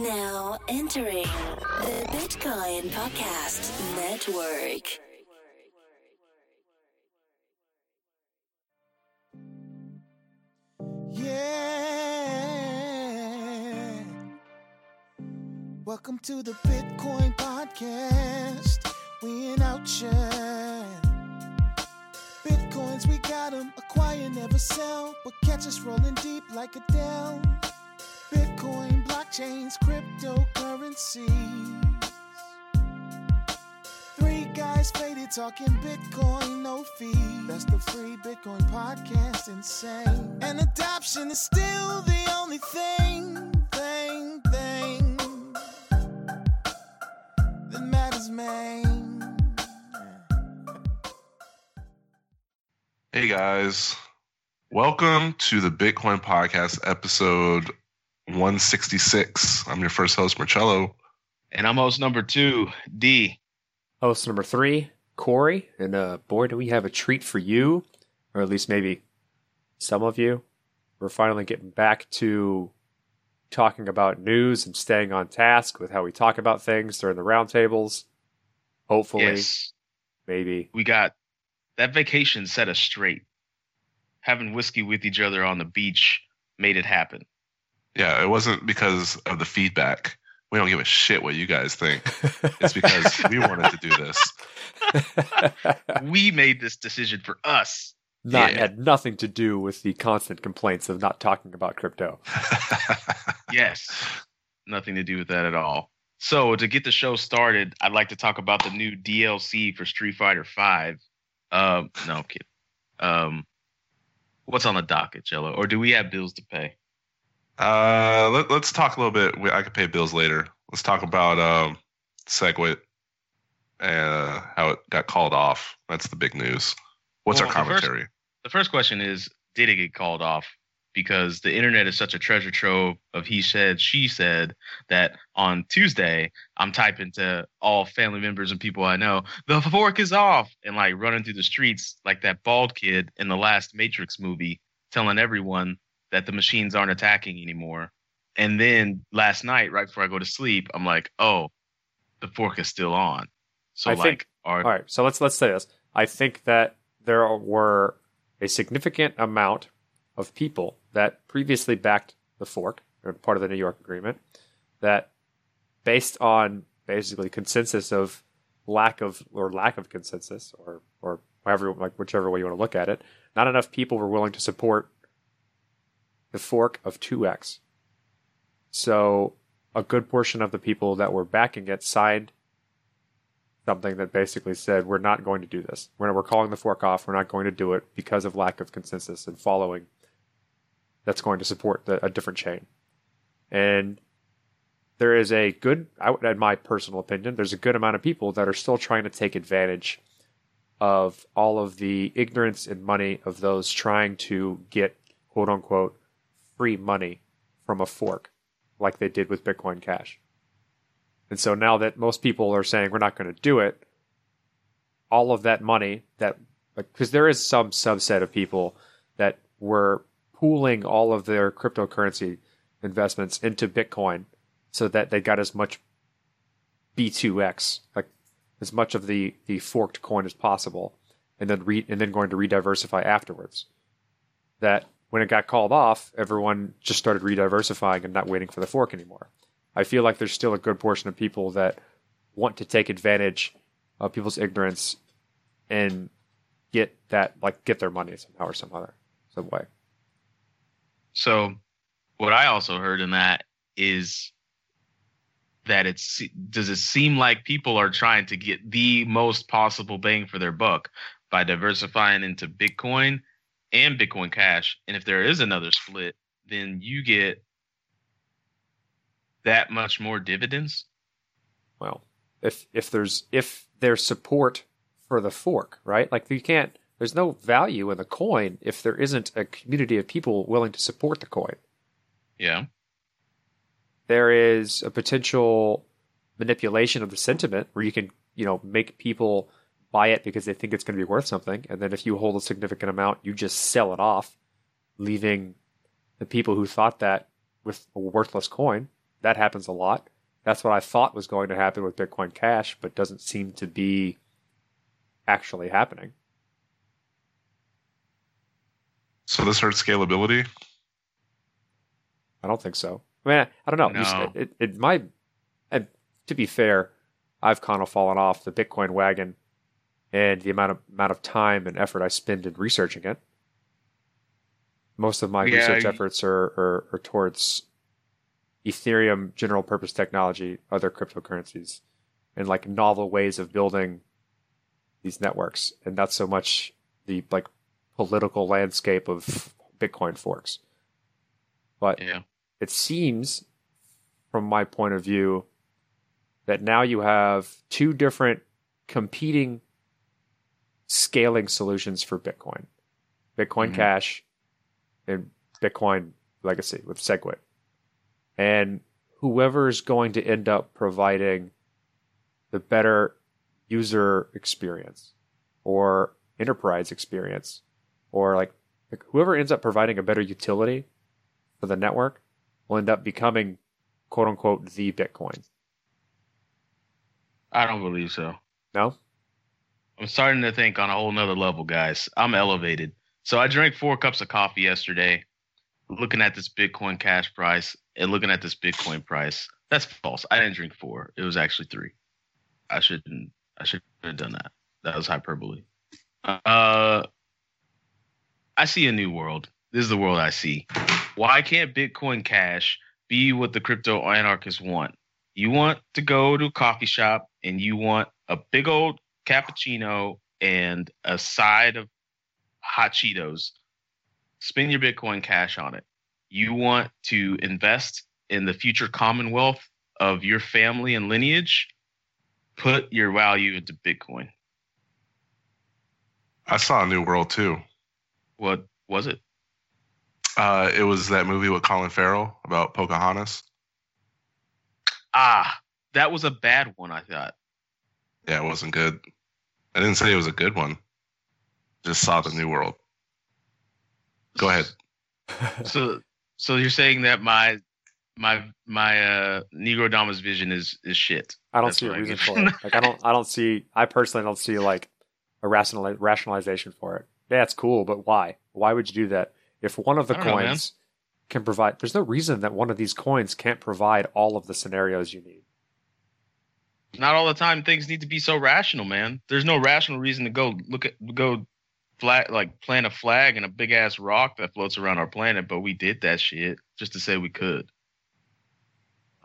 Now entering the Bitcoin Podcast Network. Yeah. Welcome to the Bitcoin Podcast. We in outshine. Bitcoins, we got 'em. Acquire, never sell. But catch us rolling deep like Adele. Bitcoin, blockchains, cryptocurrencies. Three guys faded talking Bitcoin, no fee. That's the free Bitcoin podcast, insane. And adoption is still the only thing, thing, thing that matters, man. Hey guys, welcome to the Bitcoin Podcast, episode 166. I'm your first host, Marcello. And I'm host number two, D. Host number three, Corey. And uh, boy, do we have a treat for you, or at least maybe some of you. We're finally getting back to talking about news and staying on task with how we talk about things during the roundtables. Hopefully, Yes, maybe. we got that vacation set us straight. Having whiskey with each other on the beach made it happen. Yeah, it wasn't because of the feedback. We don't give a shit what you guys think. It's because we wanted to do this. we made this decision for us. not Yeah. had nothing to do with the constant complaints of not talking about crypto. Yes, nothing to do with that at all. So to get the show started, I'd like to talk about the new DLC for Street Fighter Five. Um, no, I'm kidding. Um, what's on the docket, Jello? Or do we have bills to pay? Uh, let, us talk a little bit. We- I could pay bills later. Let's talk about um, Segwit and how it got called off. That's the big news. What's Well, our the first- commentary? the first question is did it get called off because the internet is such a treasure trove of he said she said that on tuesday i'm typing to all family members and people i know the fork is off and like running through the streets like that bald kid in the last matrix movie telling everyone that the machines aren't attacking anymore and then last night right before i go to sleep i'm like oh the fork is still on so I like think- are All right, so let's let's say this. I think that there were a significant amount of people that previously backed the fork, or part of the New York agreement, that based on basically consensus of lack of or lack of consensus, or or however like whichever way you want to look at it, not enough people were willing to support the fork of two X. So a good portion of the people that were backing it signed something that basically said we're not going to do this. We're, we're calling the fork off. We're not going to do it because of lack of consensus and following that's going to support the, a different chain. And there is a good, I would- in my personal opinion, there's a good amount of people that are still trying to take advantage of all of the ignorance and money of those trying to get quote unquote free money from a fork like they did with Bitcoin Cash. And so now that most people are saying we're not going to do it, all of that money that, because there is some subset of people that were pooling all of their cryptocurrency investments into Bitcoin so that they got as much B2X, like as much of the, the forked coin as possible, and then re, and then going to rediversify afterwards. That when it got called off, everyone just started rediversifying and not waiting for the fork anymore. I feel like there's still a good portion of people that want to take advantage of people's ignorance and get that like get their money somehow or some other some way. So, what I also heard in that is that it's does it seem like people are trying to get the most possible bang for their buck by diversifying into Bitcoin and Bitcoin Cash, and if there is another split, then you get that much more dividends. Well, if if there's if there's support for the fork, right? Like you can't there's no value in the coin if there isn't a community of people willing to support the coin. Yeah. there is a potential manipulation of the sentiment where you can, you know, make people buy it because they think it's going to be worth something, and then if you hold a significant amount, you just sell it off, leaving the people who thought that with a worthless coin. that happens a lot. That's what I thought was going to happen with Bitcoin Cash, but doesn't seem to be actually happening. So this hurts scalability. I don't think so. I mean, I don't know. No. It, it, it might. And to be fair, I've kind of fallen off the Bitcoin wagon, and the amount of amount of time and effort I spend in researching it. Most of my Yeah, research you- efforts are, are are towards Ethereum, general purpose technology, other cryptocurrencies, and like novel ways of building these networks, and not so much the like political landscape of Bitcoin forks. But Yeah. it seems, from my point of view, that now you have two different competing scaling solutions for Bitcoin Bitcoin Mhm. Cash and Bitcoin Legacy with SegWit. And whoever is going to end up providing the better user experience or enterprise experience or like, like whoever ends up providing a better utility for the network will end up becoming quote unquote the Bitcoin. I don't believe so. No? I'm starting to think on a whole nother level, guys. I'm elevated. So I drank four cups of coffee yesterday, looking at this Bitcoin cash price and looking at this Bitcoin price. That's false. I didn't drink four. It was actually three. I shouldn't. I should have done that. That was hyperbole. Uh, I see a new world. This is the world I see. Why can't Bitcoin Cash be what the crypto anarchists want? You want to go to a coffee shop and you want a big old cappuccino and a side of hot Cheetos. Spend your Bitcoin Cash on it. You want to invest in the future commonwealth of your family and lineage. Put your value into Bitcoin. I saw a new world too. What was it? Uh, it was that movie with Colin Farrell about Pocahontas. Ah, that was a bad one, I thought. Yeah, it wasn't good. I didn't say it was a good one. Just saw the new world. Go ahead. So so you're saying that my my my uh Negro Dama's vision is is shit. I don't That's see a I reason for it. Like I don't I don't see I personally don't see like a rational rationalization for it. Yeah, it's cool, but why? Why would you do that? If one of the I don't know, coins can provide there's no reason that one of these coins can't provide all of the scenarios you need. Not all the time things need to be so rational, man. There's no rational reason to go look at go flag like plant a flag and a big ass rock that floats around our planet, but we did that shit just to say we could.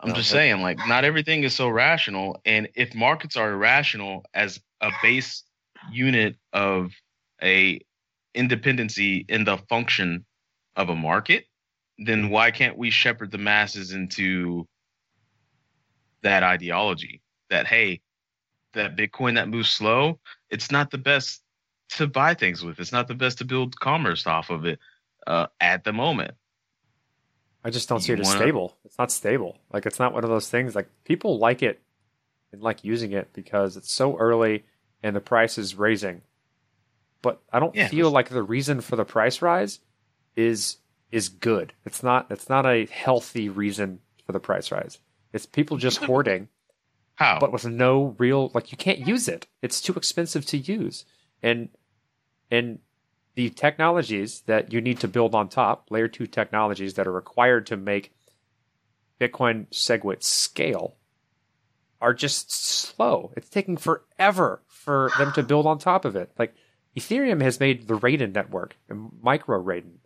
I'm No, just saying, like, not everything is so rational. And if markets are irrational as a base unit of a independency in the function of a market, then why can't we shepherd the masses into that ideology? That hey, that Bitcoin that moves slow, it's not the best to buy things with. It's not the best to build commerce off of it uh, at the moment. I just don't see it as wanna- stable. It's not stable. Like it's not one of those things like people like it and like using it because it's so early and the price is raising. But I don't Yeah, feel like the reason for the price rise is is good. It's not it's not a healthy reason for the price rise. It's people just hoarding How? but with no real like you can't use it. It's too expensive to use. And and the technologies that you need to build on top, layer 2 technologies that are required to make Bitcoin SegWit scale are just slow. It's taking forever for them to build on top of it. Like Ethereum has made the Raiden network and micro Raiden.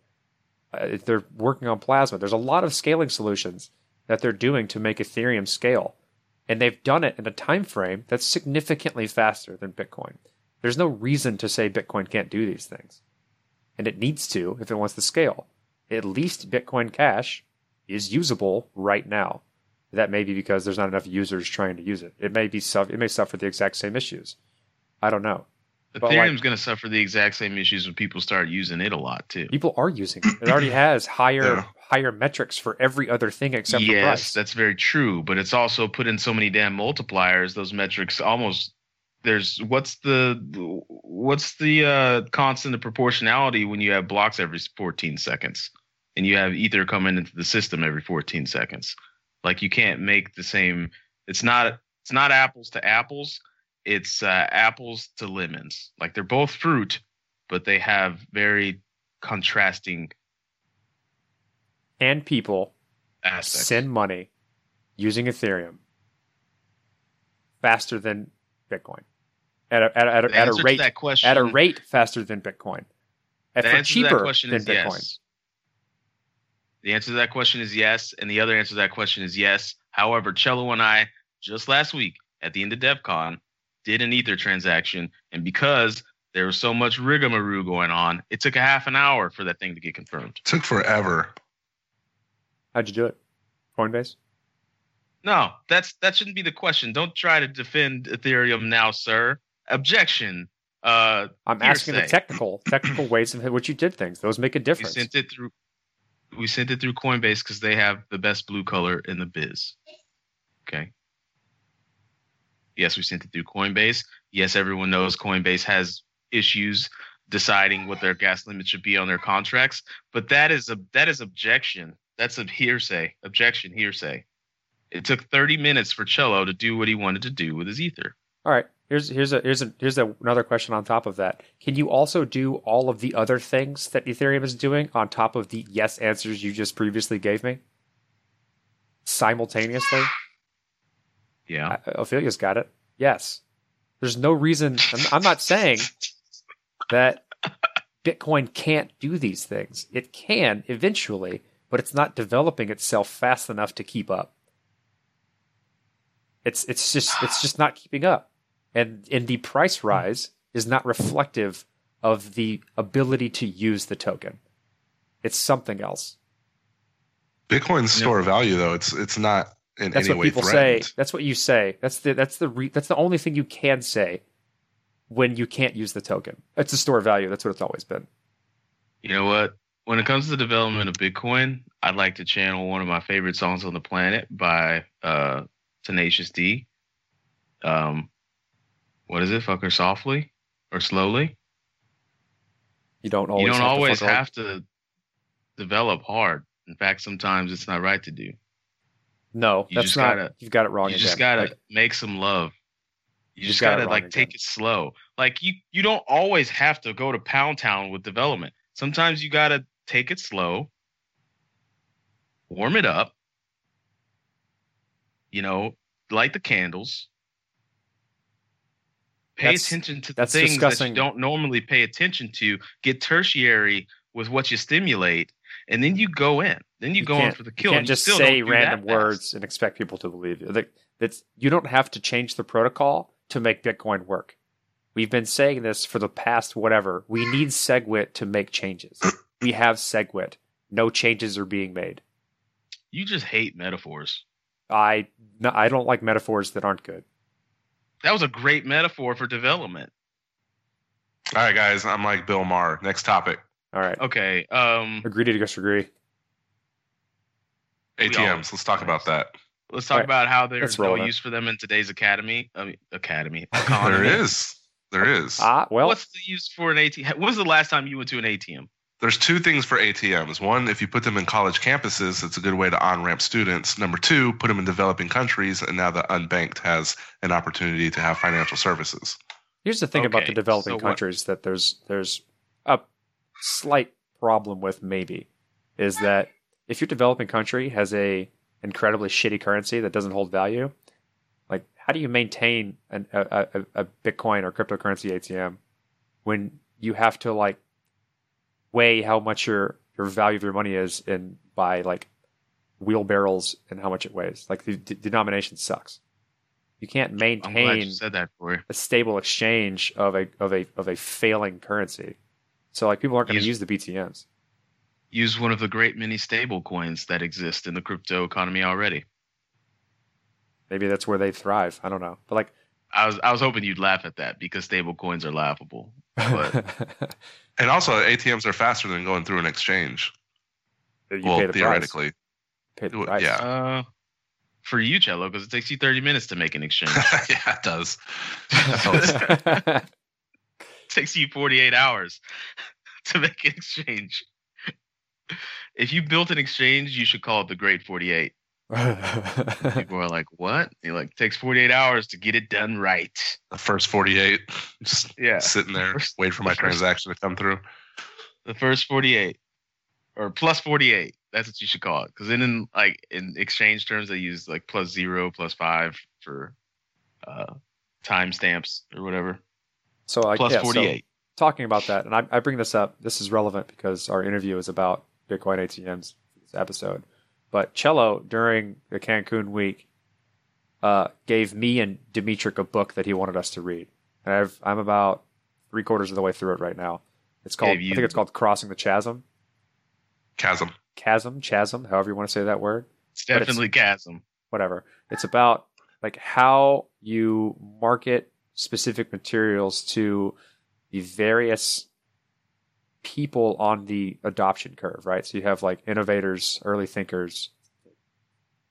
Uh, they're working on Plasma. There's a lot of scaling solutions that they're doing to make Ethereum scale and they've done it in a time frame that's significantly faster than Bitcoin. There's no reason to say Bitcoin can't do these things. And it needs to if it wants to scale. At least Bitcoin Cash is usable right now. That may be because there's not enough users trying to use it. It may be suffer, it may suffer the exact same issues. I don't know. but like- Ethereum's going to suffer the exact same issues when people start using it a lot too. People are using it. It already has higher Yeah. Higher metrics for every other thing except yes, that's very true, but it's also put in so many damn multipliers. Those metrics almost there's what's the what's the uh, constant of proportionality when you have blocks every 14 seconds and you have ether coming into the system every 14 seconds. Like you can't make the same. It's not. It's not apples to apples. It's uh, apples to lemons. Like they're both fruit, but they have very contrasting and people aspects. send money using Ethereum faster than Bitcoin at a, at a, at a, at a rate that question, at a rate faster than Bitcoin. And the for answer to that cheaper question than is Bitcoin. yes. The answer to that question is yes, and the other answer to that question is yes. However, Cello and I just last week at the end of DevCon did an Ether transaction, and because there was so much rigmarole going on, it took a half an hour for that thing to get confirmed. It Took forever. How'd you do it? Coinbase? No, that's that shouldn't be the question. Don't try to defend Ethereum now, sir. Objection. Uh, I'm asking the technical technical ways in which you did things. Those make a difference. we sent it through. We sent it through Coinbase because they have the best blue color in the biz. Okay. Yes, we sent it through Coinbase. Yes, everyone knows Coinbase has issues deciding what their gas limit should be on their contracts, but that is a that is objection. That's a hearsay. Objection hearsay. It took 30 minutes for Cello to do what he wanted to do with his ether. All right. Here's here's a here's a here's a, another question on top of that. Can you also do all of the other things that Ethereum is doing on top of the yes answers you just previously gave me? Simultaneously? Yeah. I- Ophelia's got it. Yes. There's no reason. I'm, I'm not saying that Bitcoin can't do these things. It can eventually, but it's not developing itself fast enough to keep up. It's it's just it's just not keeping up, and and the price rise is not reflective of the ability to use the token. It's something else. Bitcoin's store of value though. It's it's not in That's any what way people threatened. say. That's what you say. That's the that's the re, that's the only thing you can say when you can't use the token. It's a store of value. That's what it's always been. You know what? When it comes to the development of Bitcoin, I'd like to channel one of my favorite songs on the planet by uh, Tenacious D. Um, what is it? Fuck her softly or slowly. You don't always. you don't have to always around. have to develop hard. In fact, sometimes it's not right to do. No, you that's just not. gotta- you've got it wrong. you just gotta Like, make some love. You just got gotta like again. take it slow. Like you you don't always have to go to Pound Town with development. Sometimes you gotta take it slow, warm it up. You know, light the candles. Pay That's- attention to the things that you don't normally pay attention to. Get tertiary with what you stimulate, and then you go in. Then you, go in for the you kill. can't and you just say don't do that random words and expect people to believe you. That that's you don't have to change the protocol to make Bitcoin work. We've been saying this for the past whatever. We need SegWit to make changes. We have SegWit. No changes are being made. You just hate metaphors. I no, I don't like metaphors that aren't good. That was a great metaphor for development. All right, guys. I'm like Bill Maher. Next topic. All right, Okay. Um, agree to disagree. We ATMs. Let's talk about that. let's talk Right. about how there's no with use for them in today's academy. I mean, academy. there is. There is. Ah, well, What's the use for an ATM? When was the last time you went to an ATM? There's two things for ATMs. One, if you put them in college campuses, it's a good way to on ramp students. Number two, put them in developing countries, and now the unbanked has an opportunity to have financial services. Here's the thing about the developing so what- countries that there's there's a slight problem with maybe is that if your developing country has a incredibly shitty currency that doesn't hold value, like how do you maintain an, a, a, a Bitcoin or cryptocurrency ATM when you have to like weigh how much your your value of your money is in by like wheelbarrows and how much it weighs? Like the d- denomination sucks. You can't maintain you said that for you. a stable exchange of a of a of a failing currency. So like people aren't going to Use- use the BTMs. Use one of the great many stable coins that exist in the crypto economy already. Maybe that's where they thrive. I don't know. But like I was I was hoping you'd laugh at that because stable coins are laughable. But And also, ATMs are faster than going through an exchange. you well, pay the theoretically. price. Pay the price. yeah. uh, for you, Cello, because it takes you 30 minutes to make an exchange. yeah, it does. it takes you 48 hours to make an exchange. If you built an exchange, you should call it the Great 48. People are like, "What?" He like takes 48 hours to get it done right. The first 48, just Yeah, sitting there, First- wait for my first- transaction to come through. the first 48 or plus 48. That's what you should call it. Because then, in like in exchange terms, they use like plus zero, plus five for uh, timestamps or whatever. so like Plus yeah, so 48. talking about that, and I, I bring this up. This is relevant because our interview is about Bitcoin ATMs this episode. But Cello during the Cancun week uh, gave me and Dimitrik a book that he wanted us to read, and I've, I'm about three quarters of the way through it right now. It's called Gave I think it's called Crossing the Chasm, Chasm. Chasm, Chasm, however you want to say that word. it's but it's- definitely chasm. whatever. It's about like how you market specific materials to the various people on the adoption curve, right? So you have like innovators, early thinkers,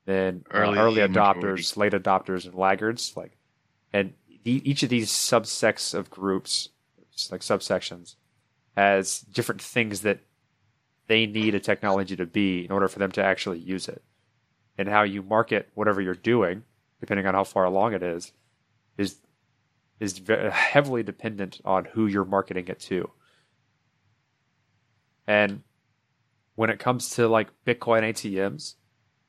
then uh, Early early, majority. adopters, late adopters, and laggards. Like, and the, each of these subsects of groups, like subsections, has different things that they need a technology to be in order for them to actually use it and how you market whatever you're doing, depending on how far along it is, is is heavily dependent on who you're marketing it to. And when it comes to like Bitcoin ATMs,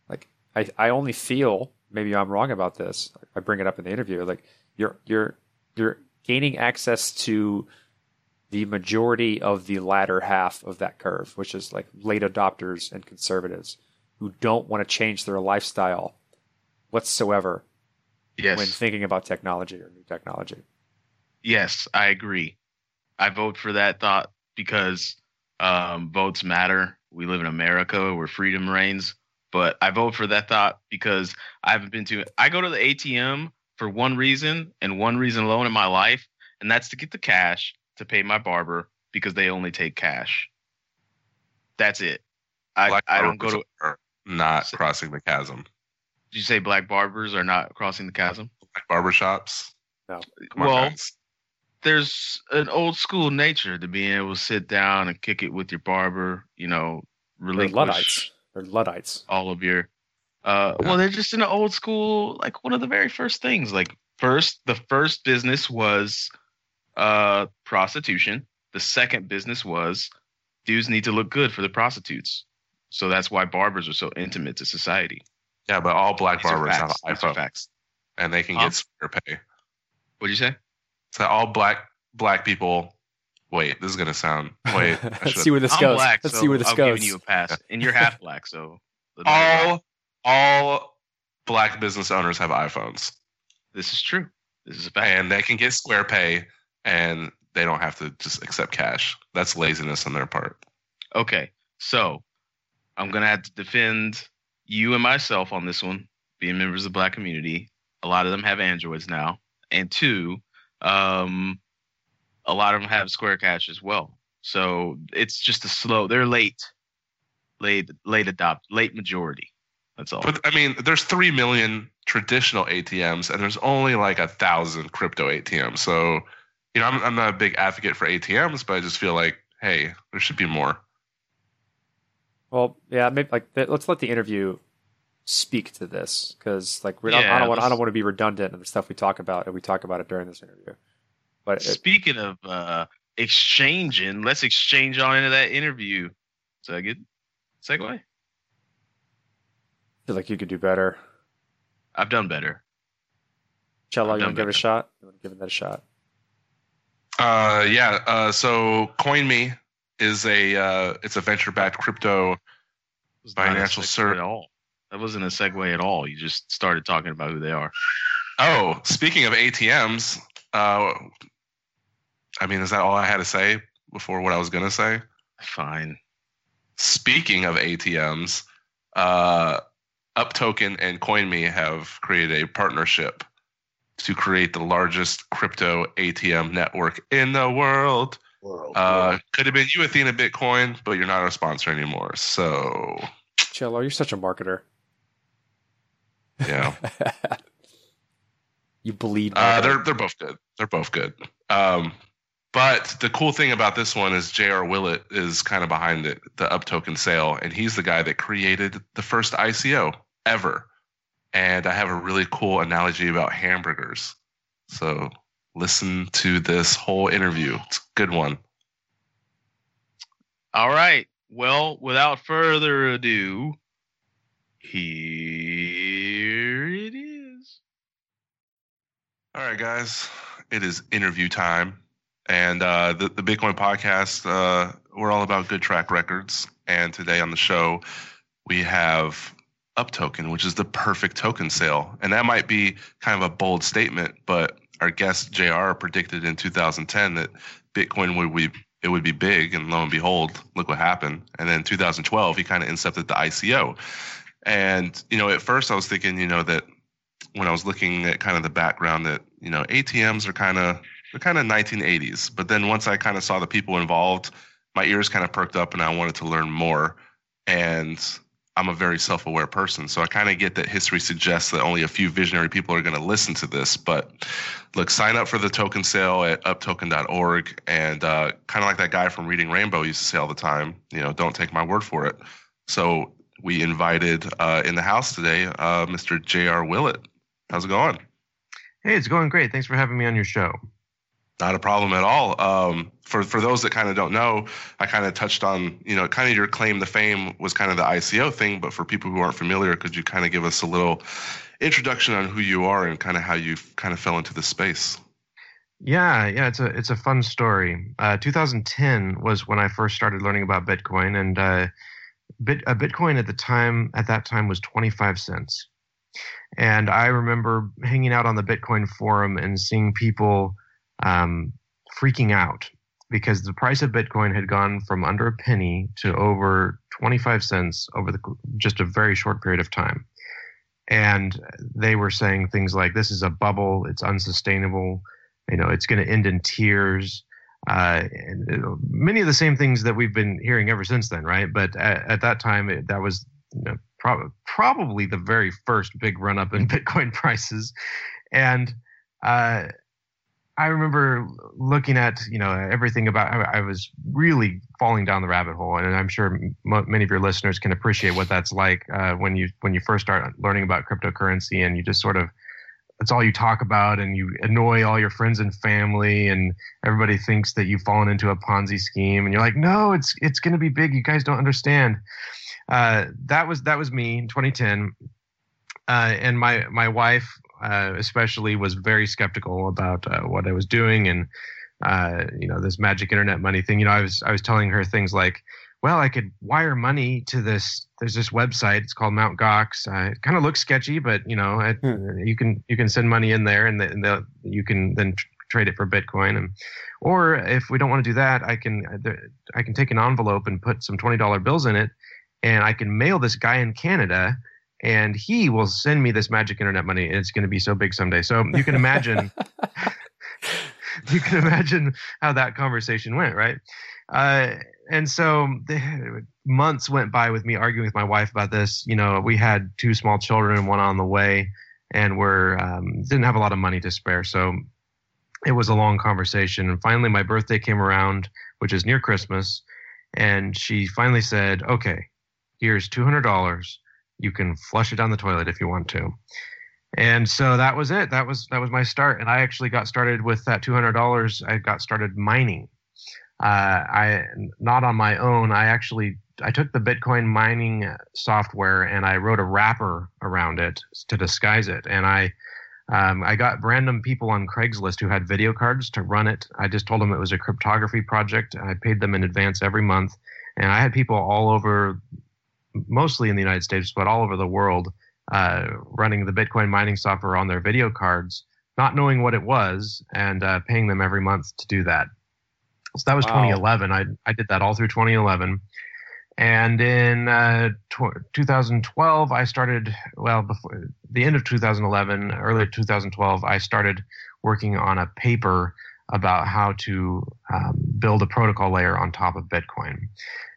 like I, I only feel maybe I'm wrong about this. I bring it up in the interview. Like you're you're you're gaining access to the majority of the latter half of that curve, which is like late adopters and conservatives who don't want to change their lifestyle whatsoever Yes. when thinking about technology or new technology. Yes, I agree. I vote for that thought because um, votes matter. We live in America where freedom reigns. But I vote for that thought because I haven't been to. I go to the ATM for one reason and one reason alone in my life, and that's to get the cash to pay my barber because they only take cash. That's it. I, Black I don't go to. are not Say- crossing the chasm. Did you say black barbers are not crossing the chasm? Black barbershops. No. Come Well, guys. There's an old school nature to being able to sit down and kick it with your barber, you know, They're relinquish Luddites. They're Luddites. all of your uh well they're just in the old school like one of the very first things like first the first business was uh prostitution the second business was dudes need to look good for the prostitutes so that's why barbers are so intimate to society Yeah, but all black These barbers have facts. These iPhones and they can Huh? get Square Pay. what'd you say So all black black people. Wait, this is gonna sound. Wait, Let's see where this i'm goes. black Let's so see where this i'm goes. giving you a pass and you're half black so let me know. all all black business owners have iPhones this is true this is a fact and they can get Square Pay and they don't have to just accept cash. That's laziness on their part. Okay, so I'm gonna have to defend you and myself on this one, being members of the black community. A lot of them have Androids now, and two, um, a lot of them have Square Cash as well. So it's just a slow. They're late, late, late adopt, late majority. That's all. But I mean, there's three million traditional ATMs, and there's only like a thousand crypto ATMs. So, you know, I'm, I'm not a big advocate for ATMs, but I just feel like, hey, there should be more. Well, yeah, maybe like let's let the interview speak to this because like we don't, I Yeah, don't want I don't want to be redundant in the stuff we talk about and we talk about it during this interview. But it, Speaking of uh, exchanging, let's exchange on into that interview. Is that good? Segue. I feel like you could do better. I've done better. Cello, I've you done want to give it a shot? You want to give that a shot? Uh, yeah. Uh, so Coinme is a uh, it's a venture backed crypto. was not a Financial service. at all. That wasn't a segue at all. You just started talking about who they are. Oh, speaking of ATMs, uh, I mean, is that all I had to say before what I was gonna say? Fine. Speaking of ATMs, uh, UpToken and Coinme have created a partnership to create the largest crypto ATM network in the world. Uh, could have been you, Athena Bitcoin, but you're not our sponsor anymore. So, Cello, you're such a marketer. Yeah, you bleed. uh, they're they're both good. They're both good. Um, but the cool thing about this one is J.R. Willett is kind of behind it, the UpToken sale, and he's the guy that created the first ICO ever. And I have a really cool analogy about hamburgers. So listen to this whole interview. It's a good one. All right. Well, without further ado, here it is. All right, guys. It is interview time. And uh, the, the Bitcoin podcast, uh, we're all about good track records. And today on the show, we have UpToken, which is the perfect token sale. And that might be kind of a bold statement, but our guest JR predicted in 2010 that Bitcoin would be it would be big, and lo and behold, look what happened. And then 2012, he kind of incepted the ICO. And you know, at first I was thinking, you know, that when I was looking at kind of the background, that you know, ATMs are kind of they're kind of 1980s. But then once I kind of saw the people involved, my ears kind of perked up, and I wanted to learn more. And I'm a very self aware person. So I kind of get that history suggests that only a few visionary people are going to listen to this. But look, sign up for the token sale at uptoken.org. And uh, kind of like that guy from Reading Rainbow used to say all the time, you know, don't take my word for it. So we invited uh, in the house today uh, Mr. J.R. Willett. How's it going? Hey, it's going great. Thanks for having me on your show. Not a problem at all. Um, for for those that kind of don't know, I kind of touched on you know kind of your claim to fame was kind of the ICO thing, but for people who aren't familiar, could you kind of give us a little introduction on who you are and kind of how you kind of fell into the space? Yeah, yeah, it's a it's a fun story. Uh, 2010 was when I first started learning about Bitcoin, and uh, bit a Bitcoin at the time at that time was 25 cents, and I remember hanging out on the Bitcoin forum and seeing people um, freaking out because the price of Bitcoin had gone from under a penny to over 25 cents over the, just a very short period of time. And they were saying things like, this is a bubble, it's unsustainable, you know, it's going to end in tears. Uh, and uh, many of the same things that we've been hearing ever since then, right? But at, at that time, it, that was you know, prob- probably the very first big run up in Bitcoin prices. And uh, I remember looking at you know everything about. I, I was really falling down the rabbit hole, and I'm sure m- many of your listeners can appreciate what that's like uh, when you when you first start learning about cryptocurrency, and you just sort of that's all you talk about, and you annoy all your friends and family, and everybody thinks that you've fallen into a Ponzi scheme, and you're like, no, it's it's going to be big. You guys don't understand. Uh, that was that was me in 2010, uh, and my my wife uh, especially was very skeptical about uh, what I was doing and uh, you know this magic internet money thing. You know, I was I was telling her things like, well, I could wire money to this. There's this website. It's called Mount Gox. Uh, it kind of looks sketchy, but you know, it, hmm. you can you can send money in there, and, the, and the, you can then tr- trade it for Bitcoin. And or if we don't want to do that, I can I can take an envelope and put some twenty dollar bills in it, and I can mail this guy in Canada and he will send me this magic internet money and it's going to be so big someday. So you can imagine you can imagine how that conversation went right? Uh, and so the months went by with me arguing with my wife about this. You know we had two small children one on the way and we're um, didn't have a lot of money to spare. So it was a long conversation. And finally my birthday came around which is near christmas and she finally said okay here's $200 you can flush it down the toilet if you want to. And so that was it. That was that was my start. And I actually got started with that two hundred dollars. I got started mining. Uh, I not on my own. I actually I took the Bitcoin mining software and I wrote a wrapper around it to disguise it. And I um, I got random people on Craigslist who had video cards to run it. I just told them it was a cryptography project. I paid them in advance every month, and I had people all over mostly in the United States, but all over the world, uh, running the Bitcoin mining software on their video cards, not knowing what it was, and uh, paying them every month to do that. So that was wow. 2011. I I did that all through 2011, and in uh, 2012 I started. Well, before the end of 2011, early 2012, I started working on a paper about how to um, build a protocol layer on top of Bitcoin.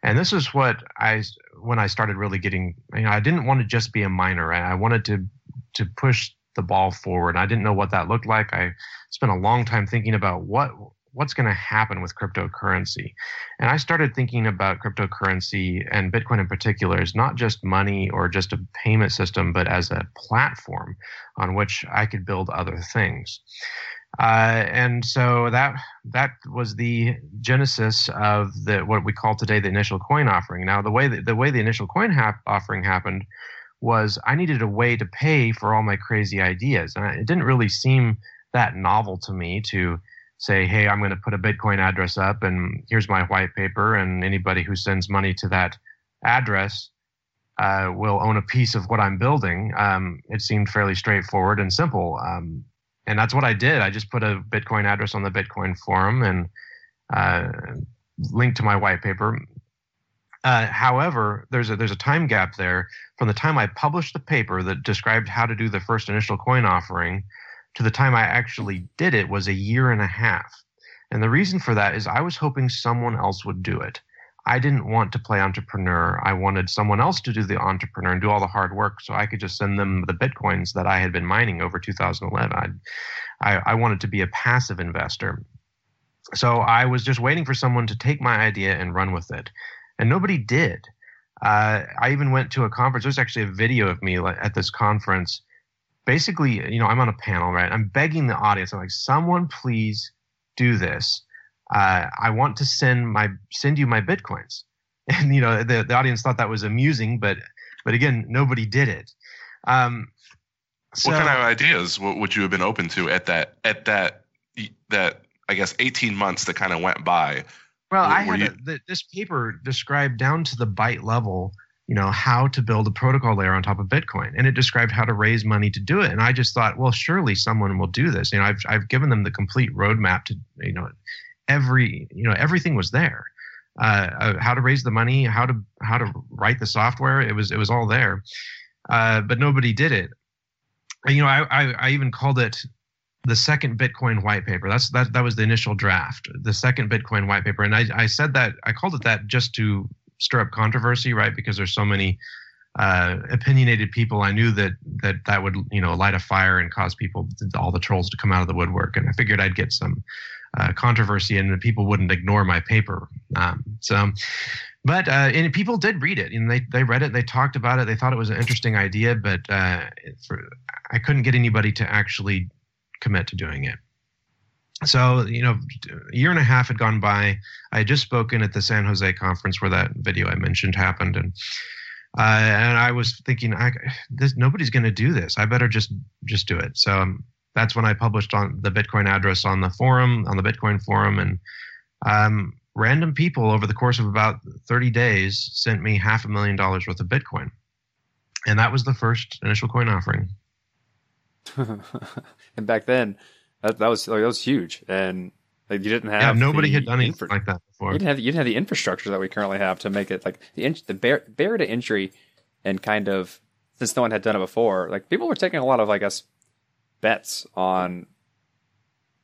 And this is what I, when I started really getting, you know, I didn't want to just be a miner. I wanted to, to push the ball forward. I didn't know what that looked like. I spent a long time thinking about what, what's going to happen with cryptocurrency. And I started thinking about cryptocurrency and Bitcoin in particular as not just money or just a payment system, but as a platform on which I could build other things. Uh, and so that that was the genesis of the what we call today the initial coin offering. Now the way the, the way the initial coin hap- offering happened was I needed a way to pay for all my crazy ideas, and it didn't really seem that novel to me to say, hey, I'm going to put a Bitcoin address up, and here's my white paper, and anybody who sends money to that address uh, will own a piece of what I'm building. Um, it seemed fairly straightforward and simple. Um, and that's what I did. I just put a Bitcoin address on the Bitcoin forum and uh, linked to my white paper. Uh, however, there's a there's a time gap there from the time I published the paper that described how to do the first initial coin offering to the time I actually did it was a year and a half. And the reason for that is I was hoping someone else would do it. I didn't want to play entrepreneur. I wanted someone else to do the entrepreneur and do all the hard work so I could just send them the bitcoins that I had been mining over 2011. I, I wanted to be a passive investor. So I was just waiting for someone to take my idea and run with it. And nobody did. Uh, I even went to a conference. There's actually a video of me at this conference. Basically, you know, I'm on a panel, right? I'm begging the audience. I'm like, someone please do this uh, I want to send my send you my bitcoins. And you know the, the audience thought that was amusing, but but again, nobody did it. Um, so, what kind of ideas would you have been open to at that at that that I guess 18 months that kind of went by? Well, I had you... a, this paper described down to the byte level, you know, how to build a protocol layer on top of Bitcoin, and it described how to raise money to do it. And I just thought, well, surely someone will do this. You know, I've I've given them the complete roadmap to you know every you know everything was there. Uh, uh, how to raise the money, how to how to write the software. It was it was all there, uh, but nobody did it. And, you know, I, I, I even called it the second Bitcoin white paper. That's that that was the initial draft, the second Bitcoin white paper, and I I said that I called it that just to stir up controversy, right? Because there's so many uh, opinionated people. I knew that that that would you know light a fire and cause people all the trolls to come out of the woodwork, and I figured I'd get some uh, controversy and people wouldn't ignore my paper. Um, so, but uh, and people did read it and they they read it. They talked about it. They thought it was an interesting idea, but uh, for, I couldn't get anybody to actually commit to doing it. So, you know, a year and a half had gone by. I had just spoken at the San Jose conference where that video I mentioned happened, and uh, and I was thinking, I, this, nobody's going to do this. I better just just do it. So um, that's when I published on the Bitcoin address on the forum, on the Bitcoin forum, and um, random people over the course of about 30 days sent me half a million dollars worth of Bitcoin, and that was the first initial coin offering. and back then, that, that was like, that was huge, and like you didn't have yeah, nobody had done anything infra- like that before. You didn't have you didn't have the infrastructure that we currently have to make it like the the bar- barrier to entry, and kind of since no one had done it before, like people were taking a lot of I guess bets on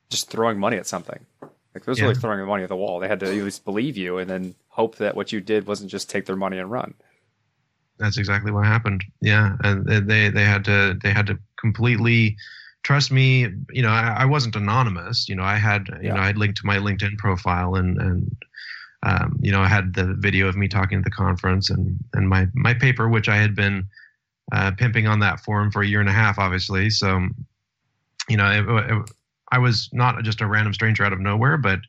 just throwing money at something. Like it was yeah. really throwing money at the wall. They had to at least believe you and then hope that what you did wasn't just take their money and run. That's exactly what happened. Yeah, and they they had to they had to completely trust me. You know, I, I wasn't anonymous. You know, I had you yeah. know I had linked to my LinkedIn profile and and um, you know I had the video of me talking at the conference and and my my paper which I had been uh, pimping on that forum for a year and a half, obviously. So you know, it, it, I was not just a random stranger out of nowhere, but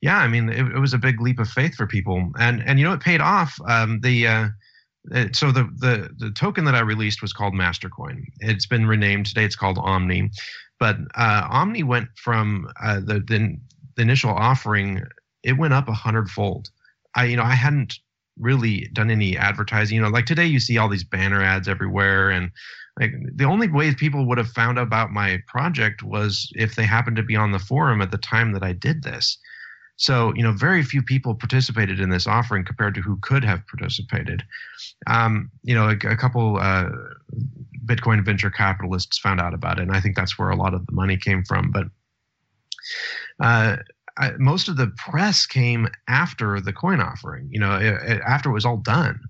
yeah, I mean, it, it, was a big leap of faith for people, and and you know, it paid off. Um, the uh, it, so the, the the token that I released was called Mastercoin. It's been renamed today. It's called Omni, but uh, Omni went from uh, the, the the initial offering. It went up a hundredfold. I you know I hadn't really done any advertising. You know, like today you see all these banner ads everywhere, and like the only way people would have found out about my project was if they happened to be on the forum at the time that I did this. So, you know, very few people participated in this offering compared to who could have participated. Um, you know, a, a couple uh, Bitcoin venture capitalists found out about it, and I think that's where a lot of the money came from. But uh, I, most of the press came after the coin offering. You know, it, it, after it was all done,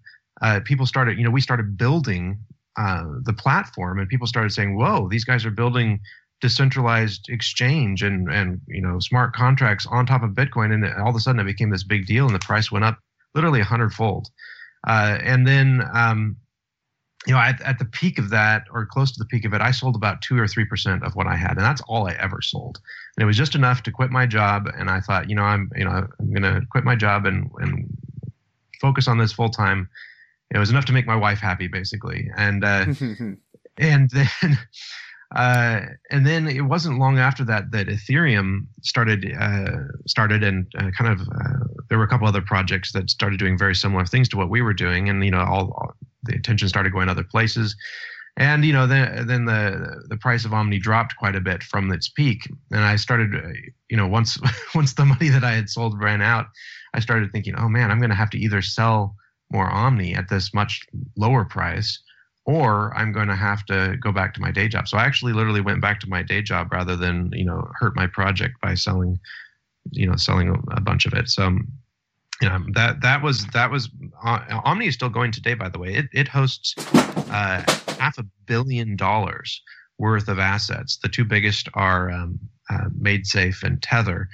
uh, people started. You know, we started building uh, the platform, and people started saying, "Whoa, these guys are building decentralized exchange and and you know smart contracts on top of Bitcoin, and all of a sudden it became this big deal, and the price went up literally a hundredfold. Uh, and then um, you know at, at the peak of that or close to the peak of it i sold about two or three percent of what i had and that's all i ever sold and it was just enough to quit my job and i thought you know i'm you know i'm going to quit my job and and focus on this full time it was enough to make my wife happy basically. And uh, and then uh, and then it wasn't long after that that Ethereum started uh, started and uh, kind of uh, there were a couple other projects that started doing very similar things to what we were doing, and you know all, all the attention started going other places, and you know then then the the price of Omni dropped quite a bit from its peak, and I started uh, you know once once the money that I had sold ran out, I started thinking, oh man, I'm going to have to either sell more Omni at this much lower price or I'm going to have to go back to my day job. So I actually literally went back to my day job rather than you know hurt my project by selling, you know, selling a, bunch of it. So you know that that was that was uh, Omni is still going today. By the way, it it hosts uh, half a billion dollars worth of assets. The two biggest are um, uh, MaidSafe and Tether.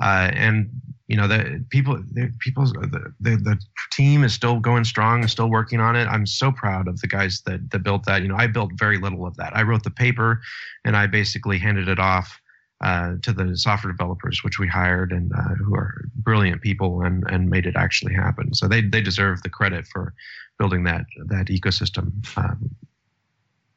Uh, and you know the people the people the, the, the team is still going strong still working on it. I'm so proud of the guys that that built that. You know i built very little of that. I wrote the paper and i basically handed it off uh, to the software developers which we hired and uh, who are brilliant people and and made it actually happen. So they they deserve the credit for building that that ecosystem um,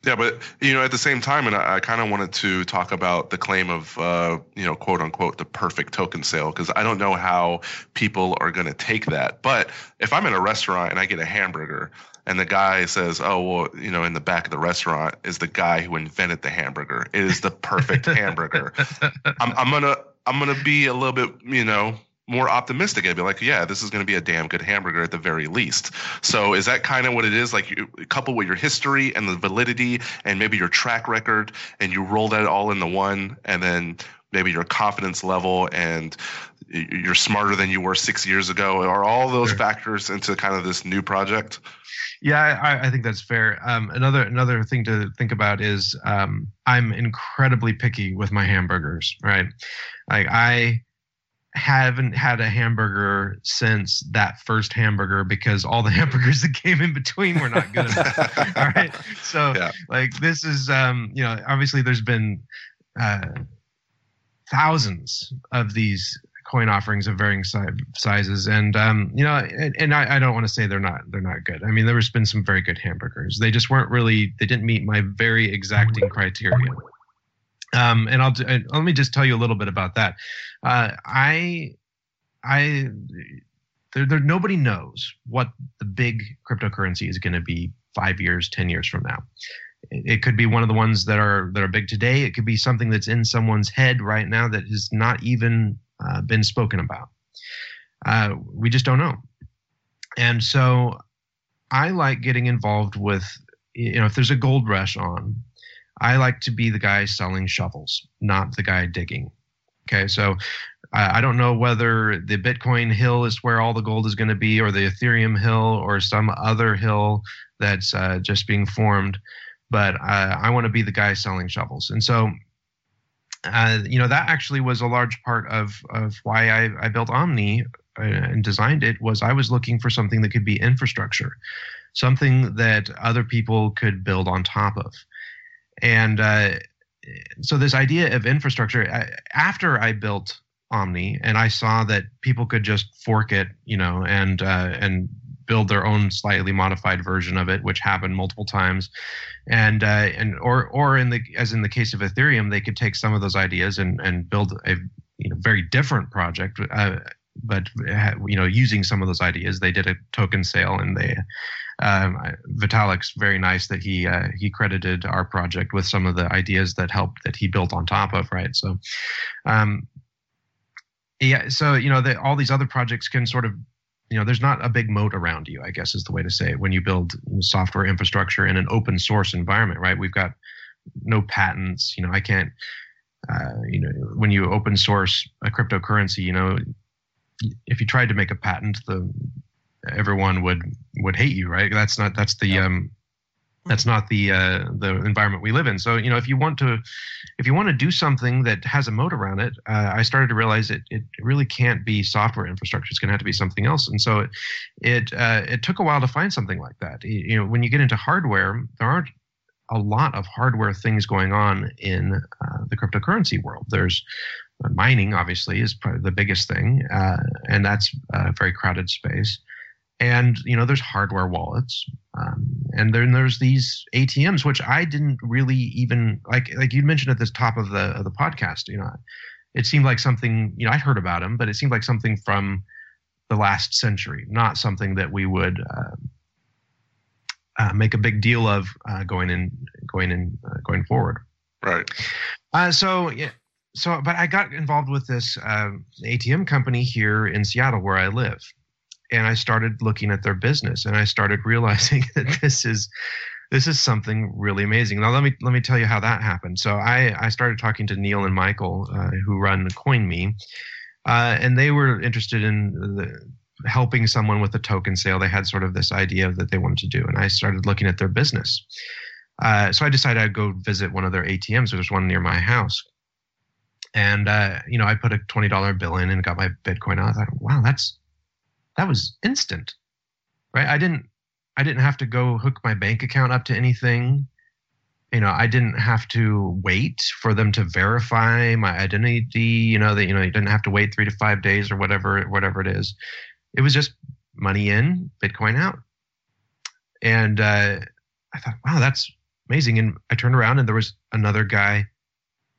yeah, but you know, at the same time, and I, I kind of wanted to talk about the claim of, uh, you know, quote unquote, the perfect token sale, because I don't know how people are going to take that. But if I'm in a restaurant and I get a hamburger, and the guy says, "Oh, well, you know, in the back of the restaurant is the guy who invented the hamburger. It is the perfect hamburger." I'm, I'm gonna, I'm gonna be a little bit, you know, more optimistic. I'd be like, yeah, this is going to be a damn good hamburger at the very least. So is that kind of what it is? Like you couple with your history and the validity and maybe your track record and you roll that all into one and then maybe your confidence level and you're smarter than you were six years ago. Are all those sure. factors into kind of this new project? Yeah, I, I think that's fair. Um, another another thing to think about is um, I'm incredibly picky with my hamburgers. Right, like I haven't had a hamburger since that first hamburger because all the hamburgers that came in between were not good enough. all right. So yeah. like this is um, you know, obviously there's been uh, thousands of these coin offerings of varying si- sizes and um, you know and, and I, I, don't want to say they're not they're not good i mean there's been some very good hamburgers they just weren't really they didn't meet my very exacting criteria um, and I'll and let me just tell you a little bit about that. Uh, I I there, there nobody knows what the big cryptocurrency is going to be five years, ten years from now. It could be one of the ones that are that are big today. It could be something that's in someone's head right now that has not even uh, been spoken about. Uh, we just don't know. And so, I like getting involved with you know if there's a gold rush on I like to be the guy selling shovels, not the guy digging. Okay, so I don't know whether the Bitcoin hill is where all the gold is going to be, or the Ethereum hill, or some other hill that's uh, just being formed. But uh, I want to be the guy selling shovels, and so uh, you know that actually was a large part of of why I, I built Omni uh, and designed it. Was I was looking for something that could be infrastructure, something that other people could build on top of. And uh, so this idea of infrastructure, after I built Omni and I saw that people could just fork it, you know, and uh, and build their own slightly modified version of it, which happened multiple times, and uh, and or or in the as in the case of Ethereum, they could take some of those ideas and and build a you know very different project. Uh, but you know, using some of those ideas, they did a token sale and they um, Vitalik's very nice that he uh, he credited our project with some of the ideas that helped that he built on top of, right? So, um, yeah, so you know, the, all these other projects can sort of you know there's not a big moat around you i guess is the way to say it when you build software infrastructure in an open source environment right we've got no patents you know i can't uh, you know when you open source a cryptocurrency you know if you tried to make a patent the everyone would would hate you, right? That's not that's the yeah. um that's not the uh, the environment we live in. So you know, if you want to, if you want to do something that has a moat around it, uh, I started to realize it it really can't be software infrastructure. It's going to have to be something else. And so it it uh, it took a while to find something like that. You know, when you get into hardware, there aren't a lot of hardware things going on in uh, the cryptocurrency world. There's uh, mining, obviously, is probably the biggest thing, uh, and that's a very crowded space and you know there's hardware wallets um, and then there's these atms which i didn't really even like like you mentioned at the top of the of the podcast you know it seemed like something you know i heard about them but it seemed like something from the last century not something that we would uh, uh, make a big deal of uh, going in going in uh, going forward Right. uh, so yeah so but i got involved with this uh, atm company here in seattle where i live and I started looking at their business and I started realizing that this is this is something really amazing. Now let me let me tell you how that happened. So I I started talking to Neil and Michael uh, who run Coinme, uh, and they were interested in the, helping someone with a token sale. They had sort of this idea that they wanted to do, and I started looking at their business. Uh, so I decided I'd go visit one of their ATMs. There's one near my house. And uh, you know, I put a twenty dollar bill in and got my Bitcoin out. I thought, wow, that's that was instant right? I didn't i didn't have to go hook my bank account up to anything. You know i didn't have to wait for them to verify my identity you know that you know you didn't have to wait three to five days or whatever whatever it is. It was just money in bitcoin out. And uh, i thought wow that's amazing. And i turned around and there was another guy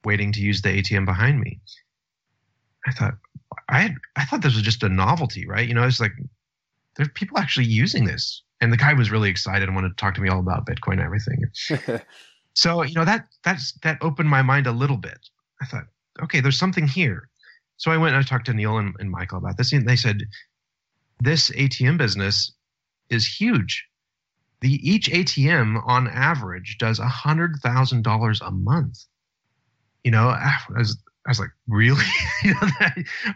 waiting to use the atm behind me. I thought I had, I thought this was just a novelty, right? You know, it's like there's people actually using this, and the guy was really excited and wanted to talk to me all about Bitcoin and everything. so you know that that's that opened my mind a little bit. I thought, okay, there's something here. So I went and I talked to Neil and, and Michael about this, and they said this ATM business is huge. The each ATM on average does a hundred thousand dollars a month. You know, as I was like, really?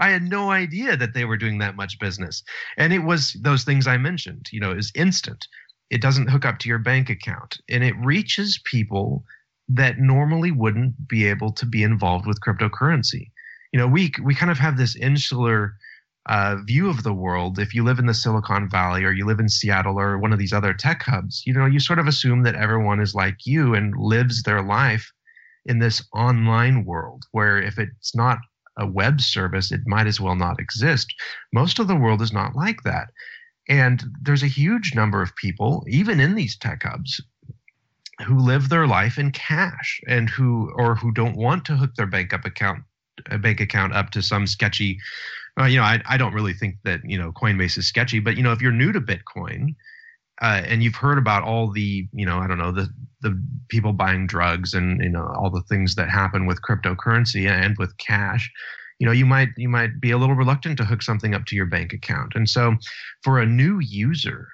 I had no idea that they were doing that much business. And it was those things I mentioned, you know, is instant. It doesn't hook up to your bank account and it reaches people that normally wouldn't be able to be involved with cryptocurrency. You know, we we kind of have this insular uh, view of the world. If you live in the Silicon Valley or you live in Seattle or one of these other tech hubs, you know, you sort of assume that everyone is like you and lives their life in this online world where if it's not a web service, it might as well not exist. Most of the world is not like that. And there's a huge number of people, even in these tech hubs, who live their life in cash and who or who don't want to hook their bank up account a bank account up to some sketchy uh, you know I, I don't really think that you know coinbase is sketchy but you know if you're new to bitcoin uh, and you've heard about all the you know i don't know the the people buying drugs and you know all the things that happen with cryptocurrency and with cash you know you might you might be a little reluctant to hook something up to your bank account. And so for a new user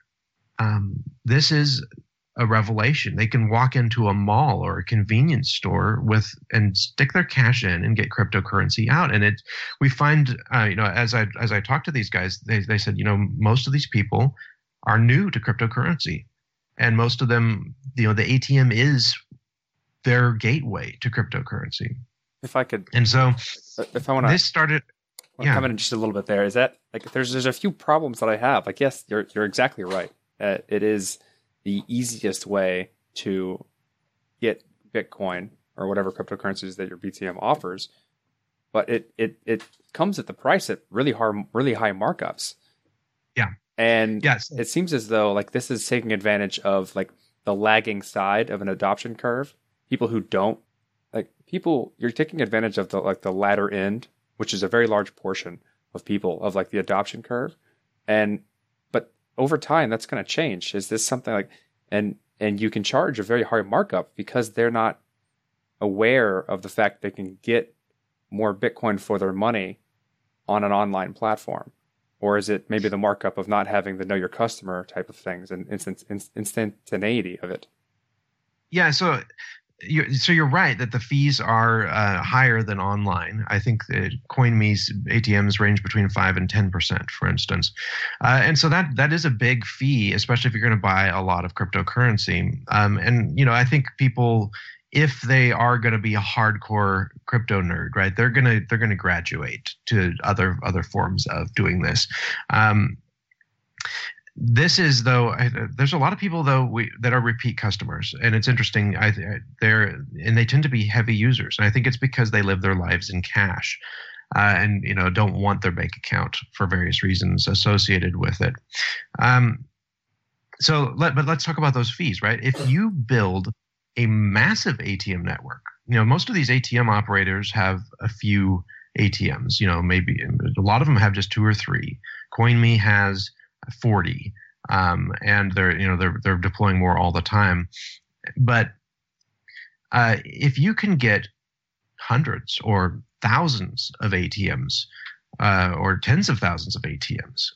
um, this is a revelation. They can walk into a mall or a convenience store with and stick their cash in and get cryptocurrency out. And it we find uh, you know as i as i talk to these guys they, they said you know most of these people are new to cryptocurrency and most of them you know the atm is their gateway to cryptocurrency If I could, and so if I want to this started Well, Yeah. in just a little bit there. Is that like there's there's a few problems that I have. Like yes, you're you're exactly right. Uh, it is the easiest way to get Bitcoin or whatever cryptocurrencies that your BTM offers, but it it it comes at the price at really hard really high markups. Yeah. And yes it seems as though like this is taking advantage of like the lagging side of an adoption curve. People who don't like people, you're taking advantage of the like the latter end, which is a very large portion of people of like the adoption curve, and but over time that's going to change. Is this something like and and you can charge a very high markup because they're not aware of the fact they can get more Bitcoin for their money on an online platform or is it maybe the markup of not having the know your customer type of things and instant, instantaneity of it? yeah so you, so you're right that the fees are uh, higher than online. I think that Coinme's ATMs range between five and ten percent, for instance, uh, and so that that is a big fee, especially if you're going to buy a lot of cryptocurrency. Um, and you know, I think people, if they are going to be a hardcore crypto nerd, right, they're gonna they're gonna graduate to other other forms of doing this. Um, this is though there's a lot of people though we, that are repeat customers and it's interesting I, they're and they tend to be heavy users and i think it's because they live their lives in cash uh, and you know don't want their bank account for various reasons associated with it um, so let, but let's talk about those fees right if you build a massive atm network. You know most of these atm operators have a few atms you know maybe a lot of them have just two or three. Coinme has 40 um, and they're you know they're they're deploying more all the time. But uh, if you can get hundreds or thousands of ATMs uh, or tens of thousands of ATMs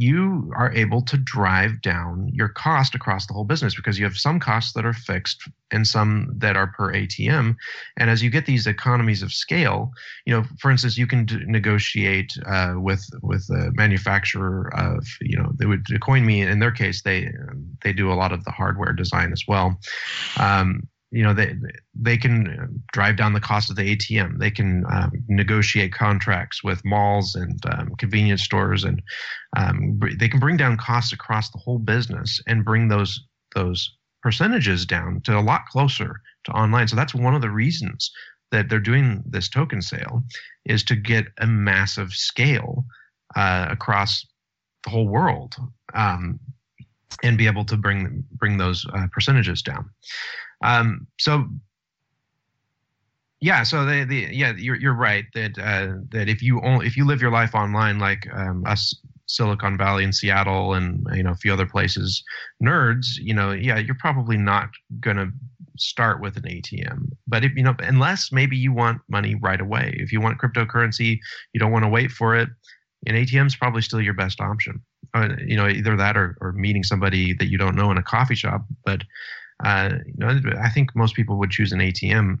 you are able to drive down your cost across the whole business because you have some costs that are fixed and some that are per ATM. And as you get these economies of scale, you know, for instance, you can d- negotiate uh, with with the manufacturer of, you know, they would Coinme in their case they they do a lot of the hardware design as well. Um, you know they they can drive down the cost of the ATM. They can um, negotiate contracts with malls and um, convenience stores, and um, they can bring down costs across the whole business and bring those those percentages down to a lot closer to online. So that's one of the reasons that they're doing this token sale is to get a massive scale uh, across the whole world um, and be able to bring bring those uh, percentages down. Um, so yeah, so the, the yeah, you're you're right that uh, that if you only if you live your life online like um, us Silicon Valley and Seattle and you know a few other places nerds, you know, yeah, you're probably not gonna start with an ATM. But if you know, unless maybe you want money right away, if you want cryptocurrency, you don't want to wait for it. An ATM is probably still your best option. Uh, you know, either that or, or meeting somebody that you don't know in a coffee shop. But uh, you know, I think most people would choose an ATM,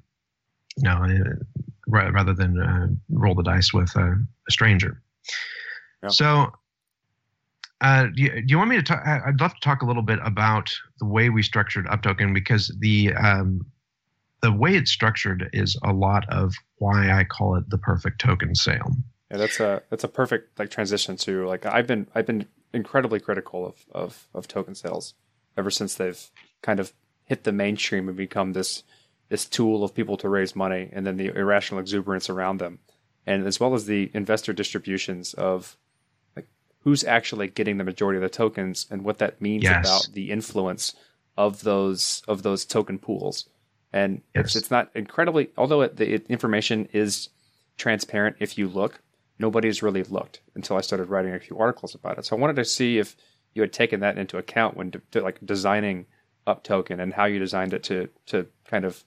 you know, uh, rather than uh, roll the dice with a, a stranger. Yeah. So, uh, do, you, do, you, want me to talk? I'd love to talk a little bit about the way we structured UpToken because the um, the way it's structured is a lot of why I call it the perfect token sale. Yeah, that's a that's a perfect like transition to like I've been I've been incredibly critical of of, of token sales ever since they've kind of hit the mainstream and become this this tool of people to raise money and then the irrational exuberance around them and as well as the investor distributions of like who's actually getting the majority of the tokens and what that means yes. about the influence of those of those token pools and yes. it's, it's not incredibly although it, the it, information is transparent if you look nobody's really looked until i started writing a few articles about it so i wanted to see if you had taken that into account when de- like designing UpToken and how you designed it to to kind of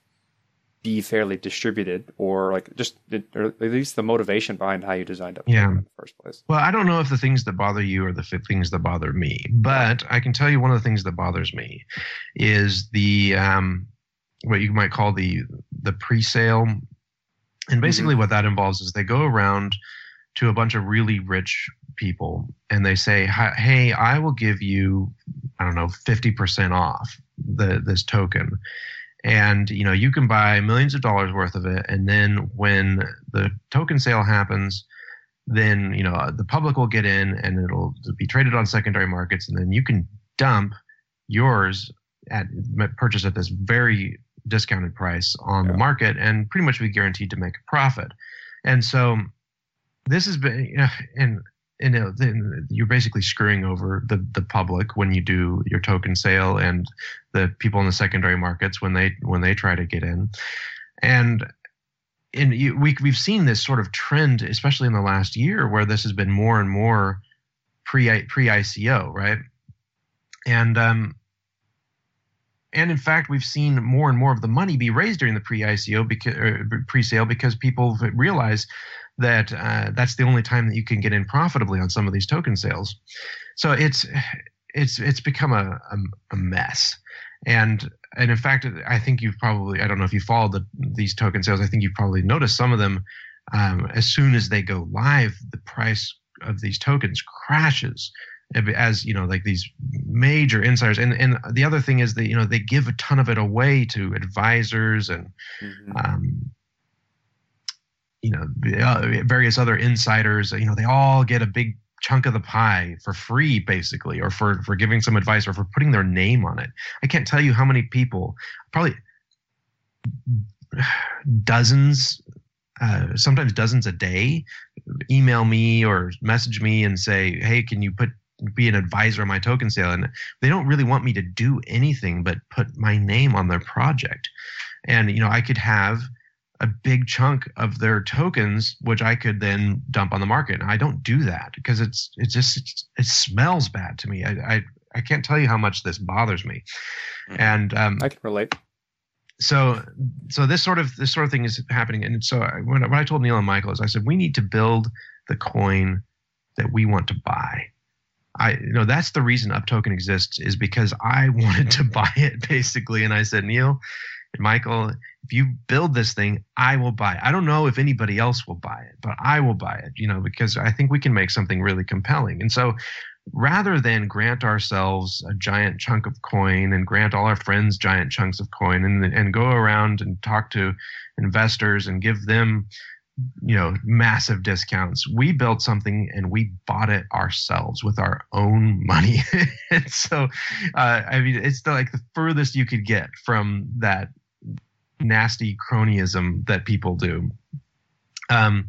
be fairly distributed or like just or at least the motivation behind how you designed it yeah. in the first place. Well, I don't know if the things that bother you are the things that bother me, but I can tell you one of the things that bothers me is the um, what you might call the the pre-sale, and basically mm-hmm. what that involves is they go around to a bunch of really rich people and they say, "Hey, I will give you, I don't know, fifty percent off the this token." And you know you can buy millions of dollars worth of it, and then when the token sale happens, then you know the public will get in, and it'll be traded on secondary markets, and then you can dump yours at purchase at this very discounted price on yeah. the market, and pretty much be guaranteed to make a profit. And so this has been, you know, and uh, then you're basically screwing over the the public when you do your token sale and the people in the secondary markets when they when they try to get in. And and you, we we've seen this sort of trend especially in the last year where this has been more and more pre pre ICO right? And um and in fact, we've seen more and more of the money be raised during the pre-ICO because pre-sale because people realize that uh, that's the only time that you can get in profitably on some of these token sales. So it's it's it's become a a, a mess, and and in fact, I think you've probably I don't know if you followed the, these token sales. I think you've probably noticed some of them. Um, as soon as they go live, the price of these tokens crashes as you know like these major insiders and and the other thing is that you know they give a ton of it away to advisors and mm-hmm. um, you know uh, various other insiders you know they all get a big chunk of the pie for free basically or for for giving some advice or for putting their name on it. I can't tell you how many people probably dozens uh, sometimes dozens a day email me or message me and say hey can you put be an advisor on my token sale? And they don't really want me to do anything but put my name on their project. And you know i could have a big chunk of their tokens which i could then dump on the market. And i don't do that because it's it just it's, it smells bad to me. I, I i can't tell you how much this bothers me. Mm-hmm. and um i can relate. so so this sort of this sort of thing is happening. And so I, when, when i told neil and michael is i said we need to build the coin that we want to buy. I you know that's the reason UpToken exists is because I wanted to buy it basically, and I said Neil and Michael, if you build this thing, I will buy. It. I don't know if anybody else will buy it, but I will buy it. You know because I think we can make something really compelling, and so rather than grant ourselves a giant chunk of coin and grant all our friends giant chunks of coin and and go around and talk to investors and give them you know massive discounts we built something and we bought it ourselves with our own money and so uh, i mean it's the, like the furthest you could get from that nasty cronyism that people do. Um,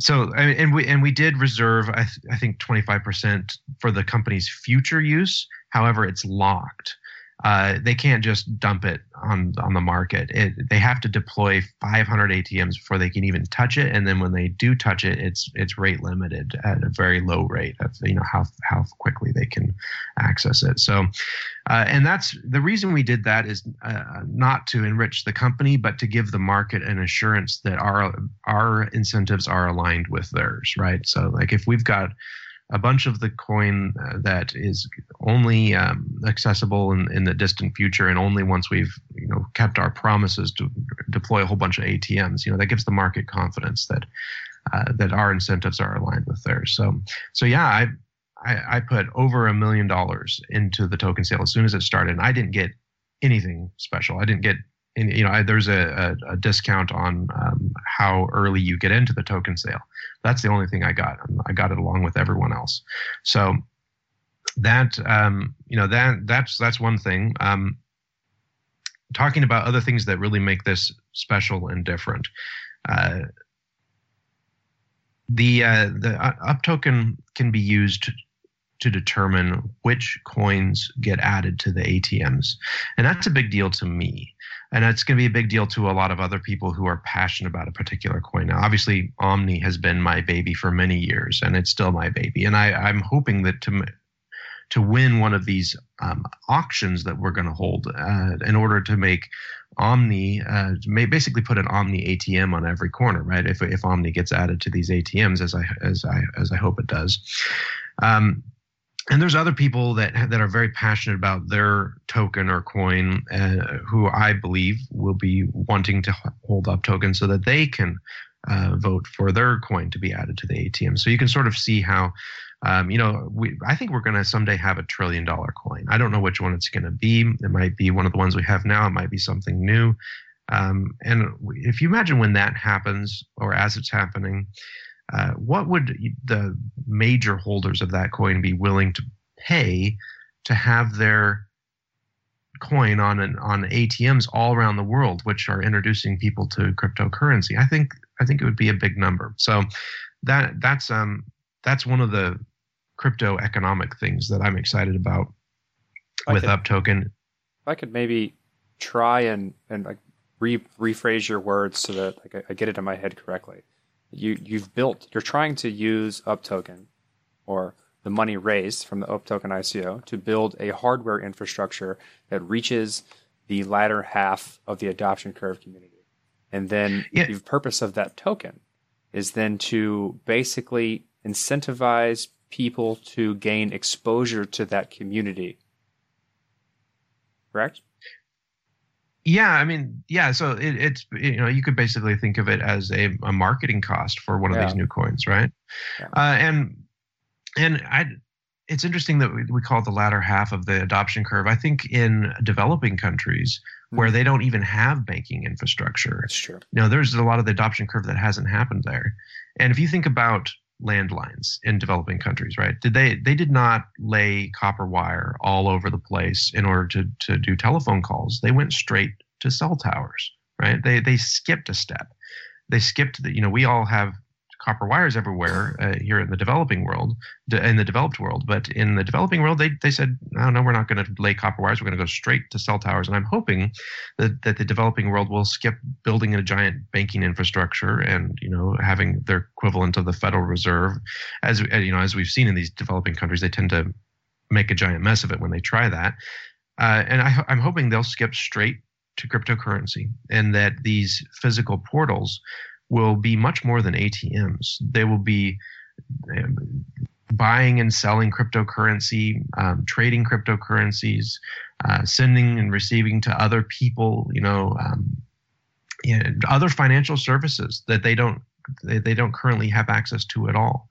so and we and we did reserve I, th- I think 25% for the company's future use. However it's locked uh, they can't just dump it on on the market. It, they have to deploy 500 ATMs before they can even touch it, and then when they do touch it, it's it's rate limited at a very low rate of you know how how quickly they can access it. So, uh, and that's the reason we did that is uh, not to enrich the company, but to give the market an assurance that our our incentives are aligned with theirs. Right. So, like if we've got a bunch of the coin uh, that is only um, accessible in, in the distant future and only once we've you know kept our promises to deploy a whole bunch of ATMs. You know that gives the market confidence that uh, that our incentives are aligned with theirs. So so yeah, I, I I put over a million dollars into the token sale as soon as it started. And I didn't get anything special. I didn't get and you know I, there's a, a, a, discount on um, how early you get into the token sale that's the only thing i got i got it along with everyone else so that um, you know that that's that's one thing um, talking about other things that really make this special and different uh, the uh, the uh, UpToken can be used to determine which coins get added to the ATMs. And that's a big deal to me. And it's going to be a big deal to a lot of other people who are passionate about a particular coin. Now, obviously, Omni has been my baby for many years, and it's still my baby. And I, I'm hoping that to to win one of these um, auctions that we're going to hold uh, in order to make Omni uh, may basically put an Omni ATM on every corner, right? If if Omni gets added to these ATMs, as I as I as I hope it does. Um, and there's other people that that are very passionate about their token or coin uh, who I believe will be wanting to hold UpTokens so that they can uh, vote for their coin to be added to the ATM. So you can sort of see how, um, you know, we I think we're going to someday have a trillion dollar coin. I don't know which one it's going to be. It might be one of the ones we have now. It might be something new. Um, and if you imagine when that happens or as it's happening, uh, what would the major holders of that coin be willing to pay to have their coin on an, on ATMs all around the world, which are introducing people to cryptocurrency? I think I think it would be a big number. So that that's um that's one of the crypto economic things that I'm excited about with UpToken. I could maybe try and and like re- rephrase your words so that like, I, I get it in my head correctly you you've built you're trying to use UpToken or the money raised from the UpToken ICO to build a hardware infrastructure that reaches the latter half of the adoption curve community. And then yeah. the purpose of that token is then to basically incentivize people to gain exposure to that community. Correct? Yeah, I mean, yeah. So it, it's you know you could basically think of it as a, a marketing cost for one of these new coins, right? Yeah. Uh, and and I, it's interesting that we, we call it the latter half of the adoption curve. I think in developing countries where they don't even have banking infrastructure, That's true. you know, there's a lot of the adoption curve that hasn't happened there. And if you think about landlines in developing countries, right? Did they they did not lay copper wire all over the place in order to to do telephone calls. They went straight to cell towers, right? They they skipped a step. They skipped the, you know, we all have copper wires everywhere uh, here in the developing world, in the developed world. But in the developing world, they, they said, no, no, we're not going to lay copper wires. We're going to go straight to cell towers. And I'm hoping that, that the developing world will skip building a giant banking infrastructure and, you know, having their equivalent of the Federal Reserve. As, uh, you know, as we've seen in these developing countries, they tend to make a giant mess of it when they try that. Uh, and I, I'm hoping they'll skip straight to cryptocurrency and that these physical portals will be much more than ATMs. They will be um, buying and selling cryptocurrency, um, trading cryptocurrencies, uh, sending and receiving to other people, you know, um, other financial services that they don't they, they don't currently have access to at all.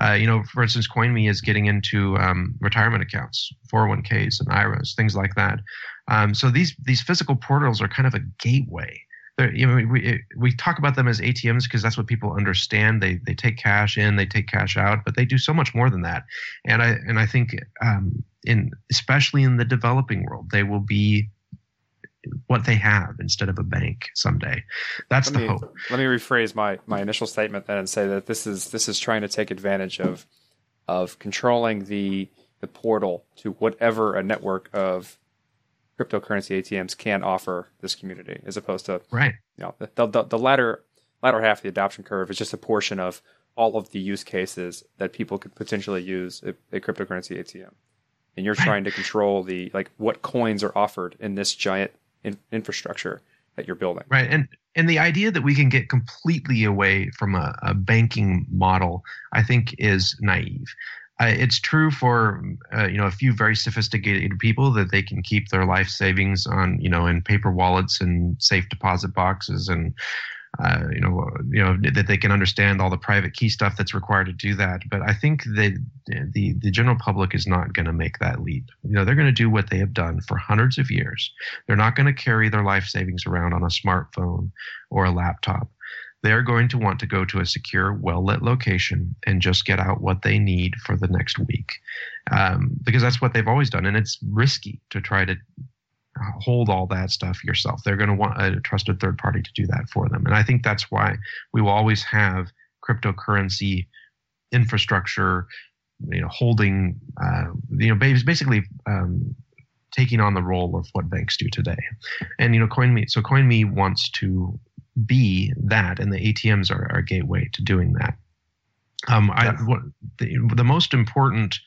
Uh, you know, for instance, Coinme is getting into um, retirement accounts, 401ks and IRAs, things like that. Um, so these these physical portals are kind of a gateway. You know, we we talk about them as ATMs because that's what people understand. They they take cash in, they take cash out, but they do so much more than that. And I and I think um, in especially in the developing world, they will be what they have instead of a bank someday. That's Let the me, hope. let me rephrase my, my initial statement then and say that this is this is trying to take advantage of of controlling the the portal to whatever a network of cryptocurrency ATMs can offer this community, as opposed to Right. you know the the, the latter latter half of the adoption curve is just a portion of all of the use cases that people could potentially use a, a cryptocurrency ATM, and you're trying to control the like what coins are offered in this giant in, infrastructure that you're building. Right. And and the idea that we can get completely away from a, a banking model, I think, is naive. Uh, it's true for uh, you know a few very sophisticated people that they can keep their life savings on you know in paper wallets and safe deposit boxes and uh, you know you know that they can understand all the private key stuff that's required to do that. But I think that the the general public is not going to make that leap. You know they're going to do what they have done for hundreds of years. They're not going to carry their life savings around on a smartphone or a laptop. They're going to want to go to a secure, well lit location and just get out what they need for the next week. Um, because that's what they've always done. And it's risky to try to hold all that stuff yourself. They're going to want a trusted third party to do that for them. And I think that's why we will always have cryptocurrency infrastructure, you know, holding, uh, you know, basically um, taking on the role of what banks do today. And you know, Coinme. So Coinme wants to be that, and the ATMs are, a gateway to doing that. Um, I, what, the, the most important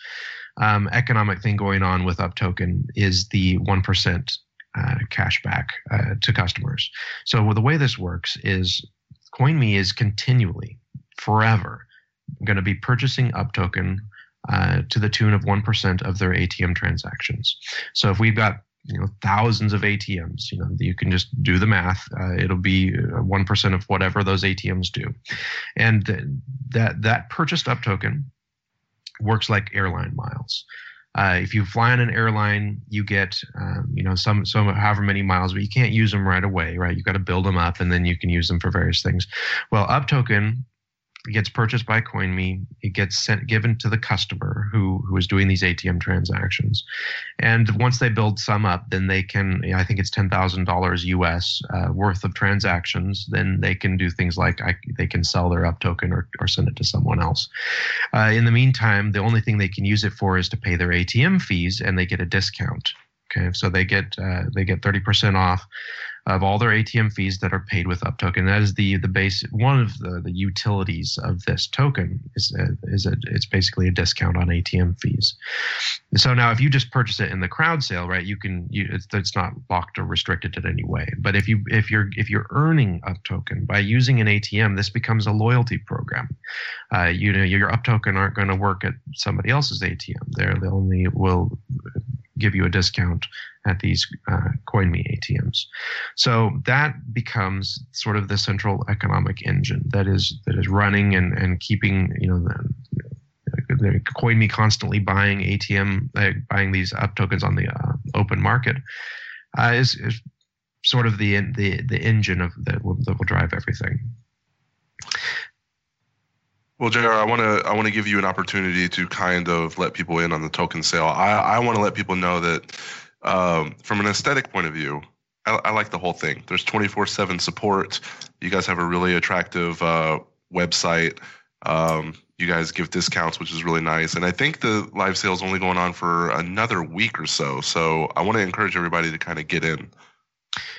um, economic thing going on with UpToken is the one percent uh, cashback uh, to customers. So the way this works is Coinme is continually, forever, going to be purchasing UpToken uh, to the tune of one percent of their ATM transactions. So if we've got you know thousands of ATMs, you know you can just do the math. Uh, it'll be one percent of whatever those ATMs do, and th- that that purchased UpToken works like airline miles. Uh, if you fly on an airline, you get um, you know some some however many miles, but you can't use them right away, right? You got to build them up, and then you can use them for various things. Well, UpToken gets purchased by Coinme. It gets sent given to the customer who who is doing these ATM transactions, and once they build some up, then they can. I think it's ten thousand dollars US uh, worth of transactions. Then they can do things like I, they can sell their UpToken or or send it to someone else. Uh, in the meantime, the only thing they can use it for is to pay their ATM fees, and they get a discount. Okay, so they get uh, they get thirty percent off of all their ATM fees that are paid with UpToken. That is the the base one of the, the utilities of this token is a, is a, it's basically a discount on ATM fees. So now if you just purchase it in the crowd sale, right, you can you it's, it's not locked or restricted in any way. But if you if you're if you're earning UpToken by using an ATM, this becomes a loyalty program. Uh, you know your UpToken aren't going to work at somebody else's ATM. They're they only will give you a discount at these uh, Coinme ATMs. So that becomes sort of the central economic engine that is that is running and, and keeping you know the, the Coinme constantly buying ATM uh, buying these UpTokens on the uh, open market uh, is, is sort of the the the engine of that will, that will drive everything. Well, J.R., I want to I want to give you an opportunity to kind of let people in on the token sale. I I want to let people know that um, from an aesthetic point of view, I, I like the whole thing. There's 24/7 support. You guys have a really attractive uh, website. Um, you guys give discounts, which is really nice. And I think the live sale is only going on for another week or so. So I want to encourage everybody to kind of get in.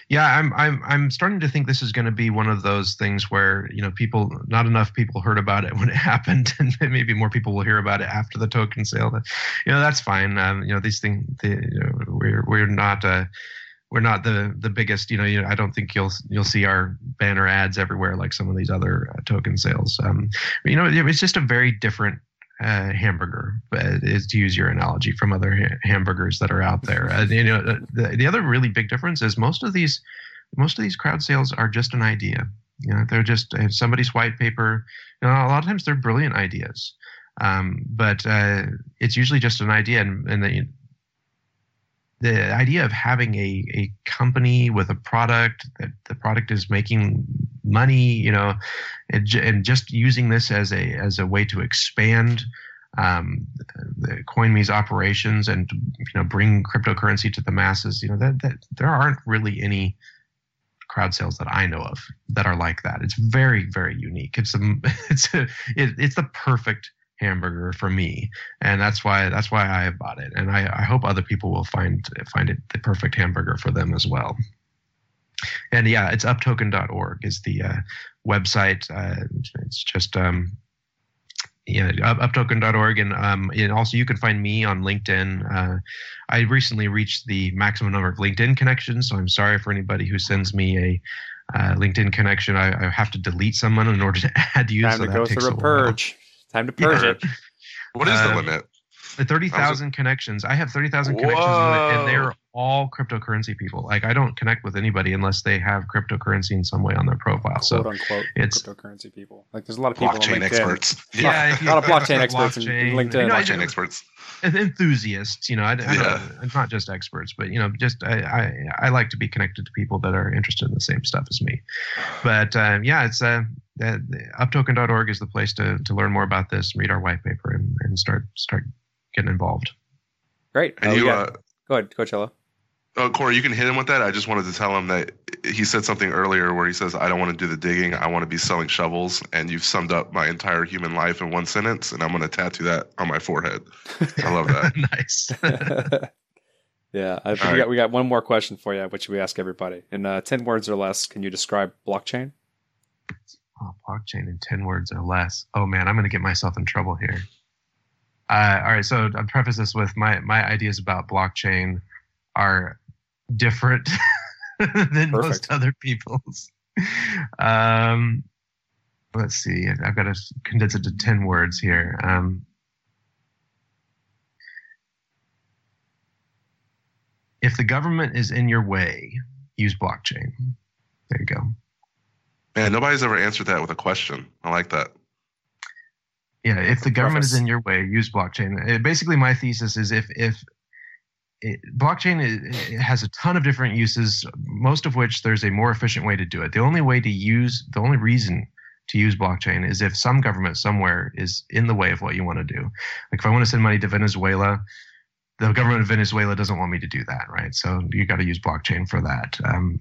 Yeah, I'm I'm I'm starting to think this is going to be one of those things where you know people not enough people heard about it when it happened, and maybe more people will hear about it after the token sale. But you know that's fine. Um, you know these things the, you know, we're we're not uh, we're not the the biggest. You know, you know, I don't think you'll you'll see our banner ads everywhere like some of these other uh, token sales. Um, you know, it's just a very different uh, hamburger, is to use your analogy from other ha- hamburgers that are out there. Uh, you know, uh, the, the other really big difference is most of these most of these crowd sales are just an idea. You know, they're just uh, somebody's white paper. You know, a lot of times they're brilliant ideas, um, but uh, it's usually just an idea, and, and the the idea of having a, a company with a product that the product is making money, you know, and, and just using this as a as a way to expand um, the Coinme's operations and you know bring cryptocurrency to the masses. You know that that there aren't really any crowd sales that I know of that are like that. It's very very unique. It's a it's a it, it's the perfect hamburger for me, and that's why that's why I bought it. And I, I hope other people will find find it the perfect hamburger for them as well. And yeah, it's uptoken.org is the uh, website. Uh, it's just um, yeah, up, uptoken.org, and um, and also you can find me on LinkedIn. Uh, I recently reached the maximum number of LinkedIn connections, so I'm sorry for anybody who sends me a uh, LinkedIn connection. I, I, have to delete someone in order to add you. Time so to go through a purge. Time to purge yeah. it. What is the um, limit? Thirty thousand connections. I have thirty thousand connections, and they're all cryptocurrency people. Like I don't connect with anybody unless they have cryptocurrency in some way on their profile. Quote so unquote it's cryptocurrency people. Like there's a lot of people blockchain experts. Yeah, a lot of blockchain experts blockchain, in LinkedIn. You know, blockchain experts. And enthusiasts, you know, I, I yeah. It's not just experts, but you know, just I, I, I like to be connected to people that are interested in the same stuff as me. But uh, yeah, it's uh, that uptoken.org is the place to to learn more about this, read our white paper, and, and start start getting involved. Great. And oh, you, uh, go ahead, Coachella. Oh, Corey, you can hit him with that. I just wanted to tell him that he said something earlier where he says, I don't want to do the digging. I want to be selling shovels. And you've summed up my entire human life in one sentence. And I'm going to tattoo that on my forehead. I love that. nice. yeah. I think we, right. got, we got one more question for you, which we ask everybody. In uh, 10 words or less, can you describe blockchain? Oh, blockchain in 10 words or less. Oh, man, I'm going to get myself in trouble here. Uh, all right. So I'll preface this with my, my ideas about blockchain are different than Perfect. most other people's. Um, let's see. I've got to condense it to 10 words here. Um, if the government is in your way, use blockchain. There you go. Man, nobody's ever answered that with a question. I like that. Yeah, if the government Preface. is in your way, use blockchain. It, basically, my thesis is if if it, blockchain it, has a ton of different uses, most of which there's a more efficient way to do it. The only way to use, the only reason to use blockchain is if some government somewhere is in the way of what you want to do. Like if I want to send money to Venezuela, the government of Venezuela doesn't want me to do that, right? So you got to use blockchain for that. Um,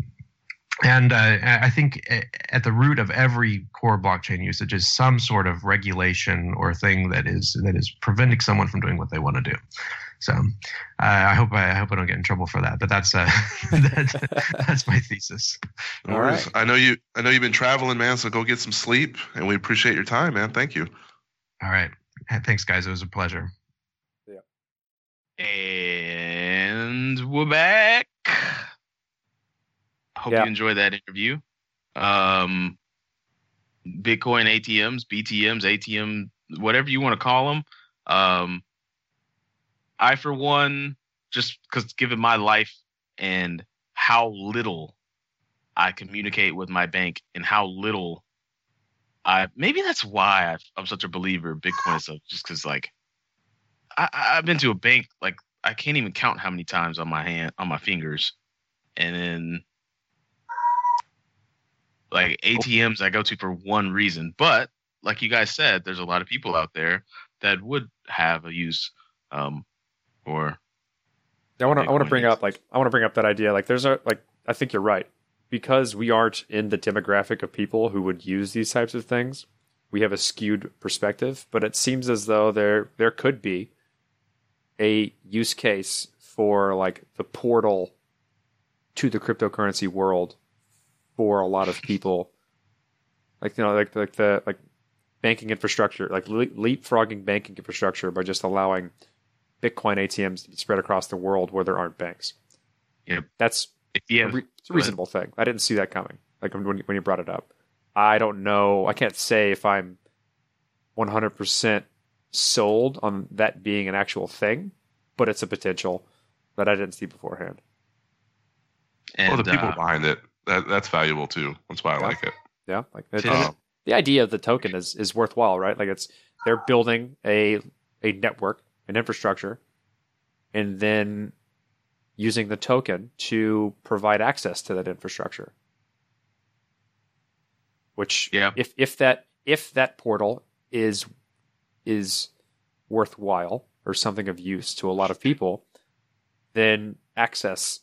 and uh, I think at the root of every core blockchain usage is some sort of regulation or thing that is that is preventing someone from doing what they want to do. So uh, I hope I, I, hope I don't get in trouble for that. But that's uh, that's, that's my thesis. All right. I know you. I know you've been traveling, man. So go get some sleep, and we appreciate your time, man. Thank you. All right. Thanks, guys. It was a pleasure. Yeah. And we're back. Hope yeah. you enjoyed that interview. Um, Bitcoin ATMs, BTMs, ATM, whatever you want to call them. Um, I, for one, just because given my life and how little I communicate with my bank and how little I maybe that's why i am such a believer of Bitcoin stuff. Just because like I, I've been to a bank like I can't even count how many times on my hand on my fingers, and then like ATMs I go to for one reason. But like you guys said, there's a lot of people out there that would have a use um, for. I want to. I want to bring up like I want to bring up that idea. Like, there's a like I think you're right because we aren't in the demographic of people who would use these types of things. We have a skewed perspective, but it seems as though there there could be a use case for like the portal to the cryptocurrency world for a lot of people. Like you know, like like the like banking infrastructure, like leapfrogging banking infrastructure by just allowing Bitcoin ATMs to be spread across the world where there aren't banks. Yeah, that's yeah, a, re- a reasonable thing. I didn't see that coming. Like when when you brought it up, I don't know. I can't say if I'm 100 percent sold on that being an actual thing, but it's a potential that I didn't see beforehand. And, well, the people uh, behind it that that's valuable too. That's why I yeah. like it. Yeah, like um, the idea of the token is is worthwhile, right? Like it's they're building a a network, an infrastructure, and then using the token to provide access to that infrastructure. Which, yeah. if if that if that portal is is worthwhile or something of use to a lot of people, then access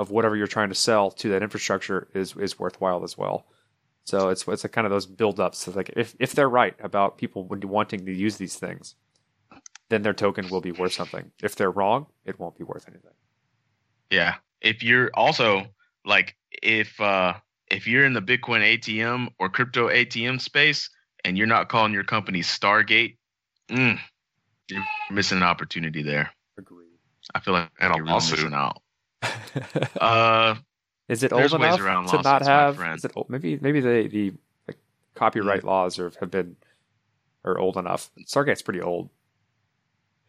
of whatever you're trying to sell to that infrastructure is is worthwhile as well. So it's it's a kind of those build-ups. So like if if they're right about people wanting to use these things, then their token will be worth something. If they're wrong, it won't be worth anything. Yeah. If you're also like if uh if you're in the Bitcoin ATM or crypto ATM space and you're not calling your company Stargate, mm, you're missing an opportunity there. Agreed. I feel like and you're really missing out. uh, is it old enough to not have? Is it old? maybe maybe the the like, copyright mm. laws are, have been are old enough. Stargate's pretty old.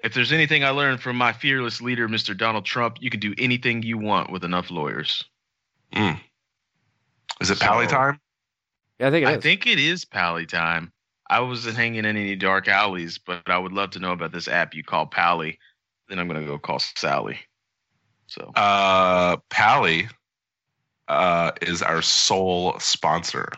If there's anything I learned from my fearless leader, Mr. Donald Trump, you can do anything you want with enough lawyers. Mm. Is it so, Pally time? Yeah, I think it I is. think it is Pally time. I wasn't hanging in any dark alleys, but I would love to know about this app you call Pally. Then I'm gonna go call Sally. So, uh, Pally uh, is our sole sponsor,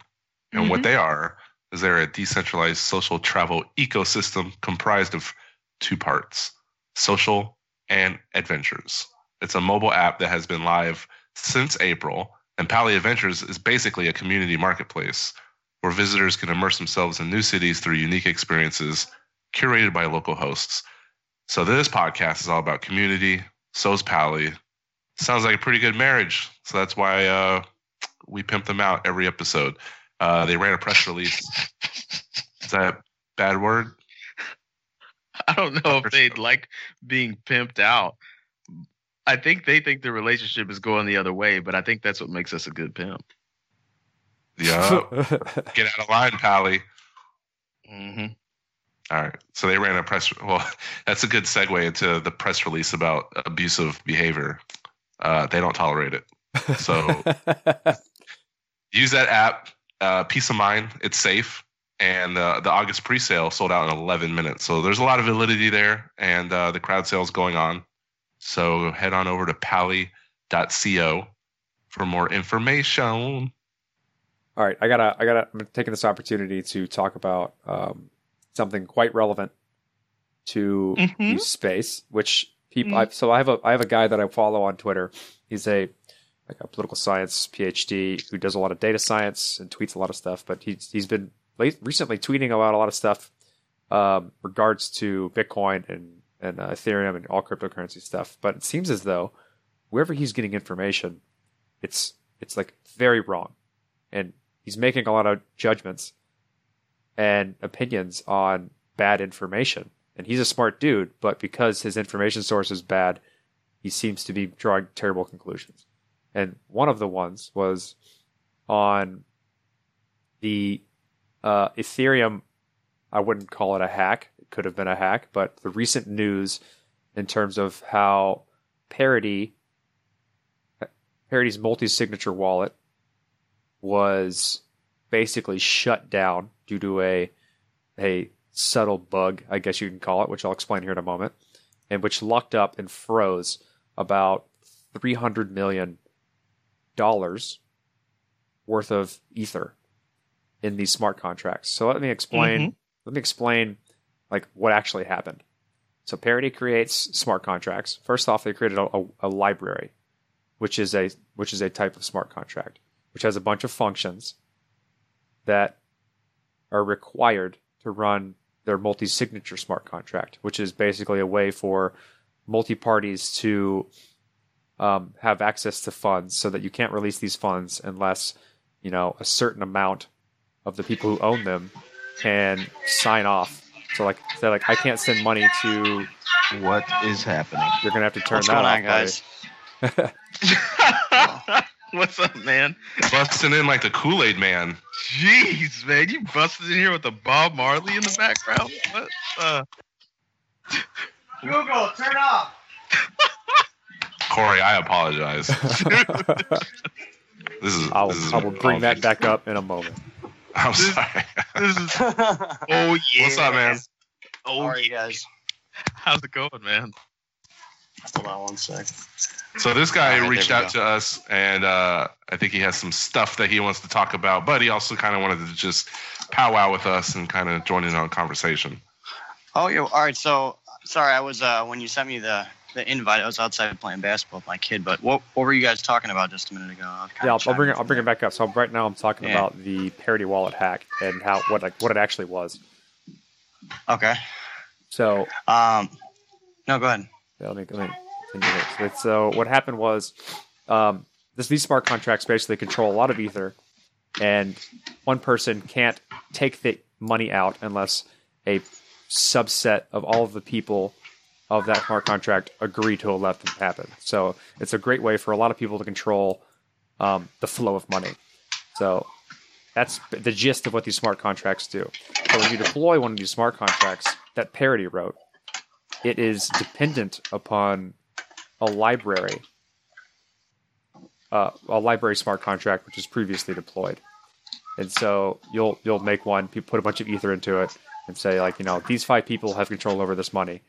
and mm-hmm. what they are is they're a decentralized social travel ecosystem comprised of two parts: social and adventures. It's a mobile app that has been live since April, and Pally Adventures is basically a community marketplace where visitors can immerse themselves in new cities through unique experiences curated by local hosts. So this podcast is all about community. So's Pally, sounds like a pretty good marriage. So that's why uh, we pimp them out every episode. Uh, they ran a press release. Is that bad word? I don't know if they'd like being pimped out. I think they think the relationship is going the other way, but I think that's what makes us a good pimp. Yeah. Get out of line, Pally. Mm-hmm. All right. So they ran a press. Well, that's a good segue into the press release about abusive behavior. Uh, they don't tolerate it. So use that app. Uh, peace of mind. It's safe. And uh, the August pre-sale sold out in 11 minutes. So there's a lot of validity there, and uh, the crowd sale is going on. So head on over to pally.co for more information. All right, I gotta, I gotta, I'm taking this opportunity to talk about um, something quite relevant to mm-hmm. space, which people. Mm-hmm. I, so I have a I have a guy that I follow on Twitter. He's a like a political science PhD who does a lot of data science and tweets a lot of stuff. But he's he's been late, recently tweeting about a lot of stuff um, regards to Bitcoin and and uh, Ethereum and all cryptocurrency stuff. But it seems as though wherever he's getting information, it's it's like very wrong, and he's making a lot of judgments and opinions on bad information and he's a smart dude, but because his information source is bad, he seems to be drawing terrible conclusions. And one of the ones was on the uh, Ethereum. I wouldn't call it a hack. It could have been a hack, but the recent news in terms of how Parity, Parity's multi-signature wallet, was basically shut down due to a a subtle bug, I guess you can call it, which I'll explain here in a moment, and which locked up and froze about three hundred million dollars worth of ether in these smart contracts. So let me explain. Mhm. Let me explain like what actually happened. So Parity creates smart contracts. First off, they created a, a, a library, which is a which is a type of smart contract, which has a bunch of functions that are required to run their multi-signature smart contract, which is basically a way for multi-parties to um, have access to funds, so that you can't release these funds unless you know a certain amount of the people who own them can sign off. So like say like I can't send money to What is happening? you're gonna have to turn What's that going off, on, guys? What's up, man? Busting in like the Kool Aid Man. Jeez, man, you busted in here with the Bob Marley in the background. What? Uh, Google, turn off. Corey, I apologize. This is. I'll, this is I will bring that back up in a moment. I'm sorry. this is. Oh yeah. What's up, man? Oh, are you yeah. guys? How's it going, man? Hold on one sec. So this guy All right, reached there we out to us, and uh, I think he has some stuff that he wants to talk about. But he also kind of wanted to just powwow with us and kind of join in on conversation. Oh, yeah. All right. So, sorry, I was uh when you sent me the the invite, I was outside playing basketball with my kid. But what what were you guys talking about just a minute ago? I was kinda Yeah, I'll, I'll bring it. I'll bring it back up. So right now I'm talking Yeah. about the Parity wallet hack and how what like what it actually was. Okay. So Um. No, go ahead. Let me, let me continue here. So, what happened was um, this, these smart contracts basically control a lot of ether, and one person can't take the money out unless a subset of all of the people of that smart contract agree to let them happen. So it's a great way for a lot of people to control um, the flow of money. So that's the gist of what these smart contracts do. So when you deploy one of these smart contracts that Parity wrote, it is dependent upon a library, uh, a library smart contract which is previously deployed. And so you'll you'll make one, put a bunch of ether into it, and say like you know these five people have control over this money,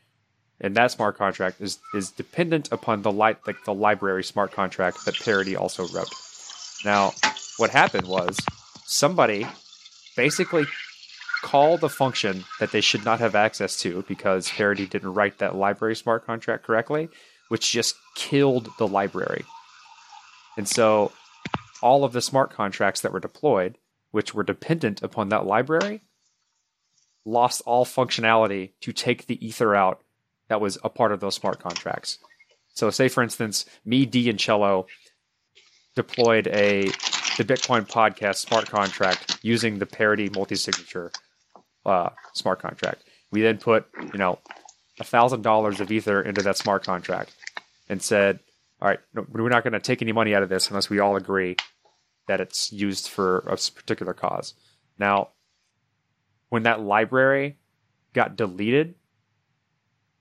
and that smart contract is is dependent upon the light like the library smart contract that Parity also wrote. Now, what happened was somebody basically called a function that they should not have access to because Parity didn't write that library smart contract correctly, which just killed the library. And so all of the smart contracts that were deployed, which were dependent upon that library, lost all functionality to take the ether out that was a part of those smart contracts. So say for instance, me, D, and Cello deployed a the Bitcoin podcast smart contract using the parity multi-signature uh, smart contract. We then put, you know, thousand dollars of ether into that smart contract and said, "All right, no, we're not going to take any money out of this unless we all agree that it's used for a particular cause." Now, when that library got deleted,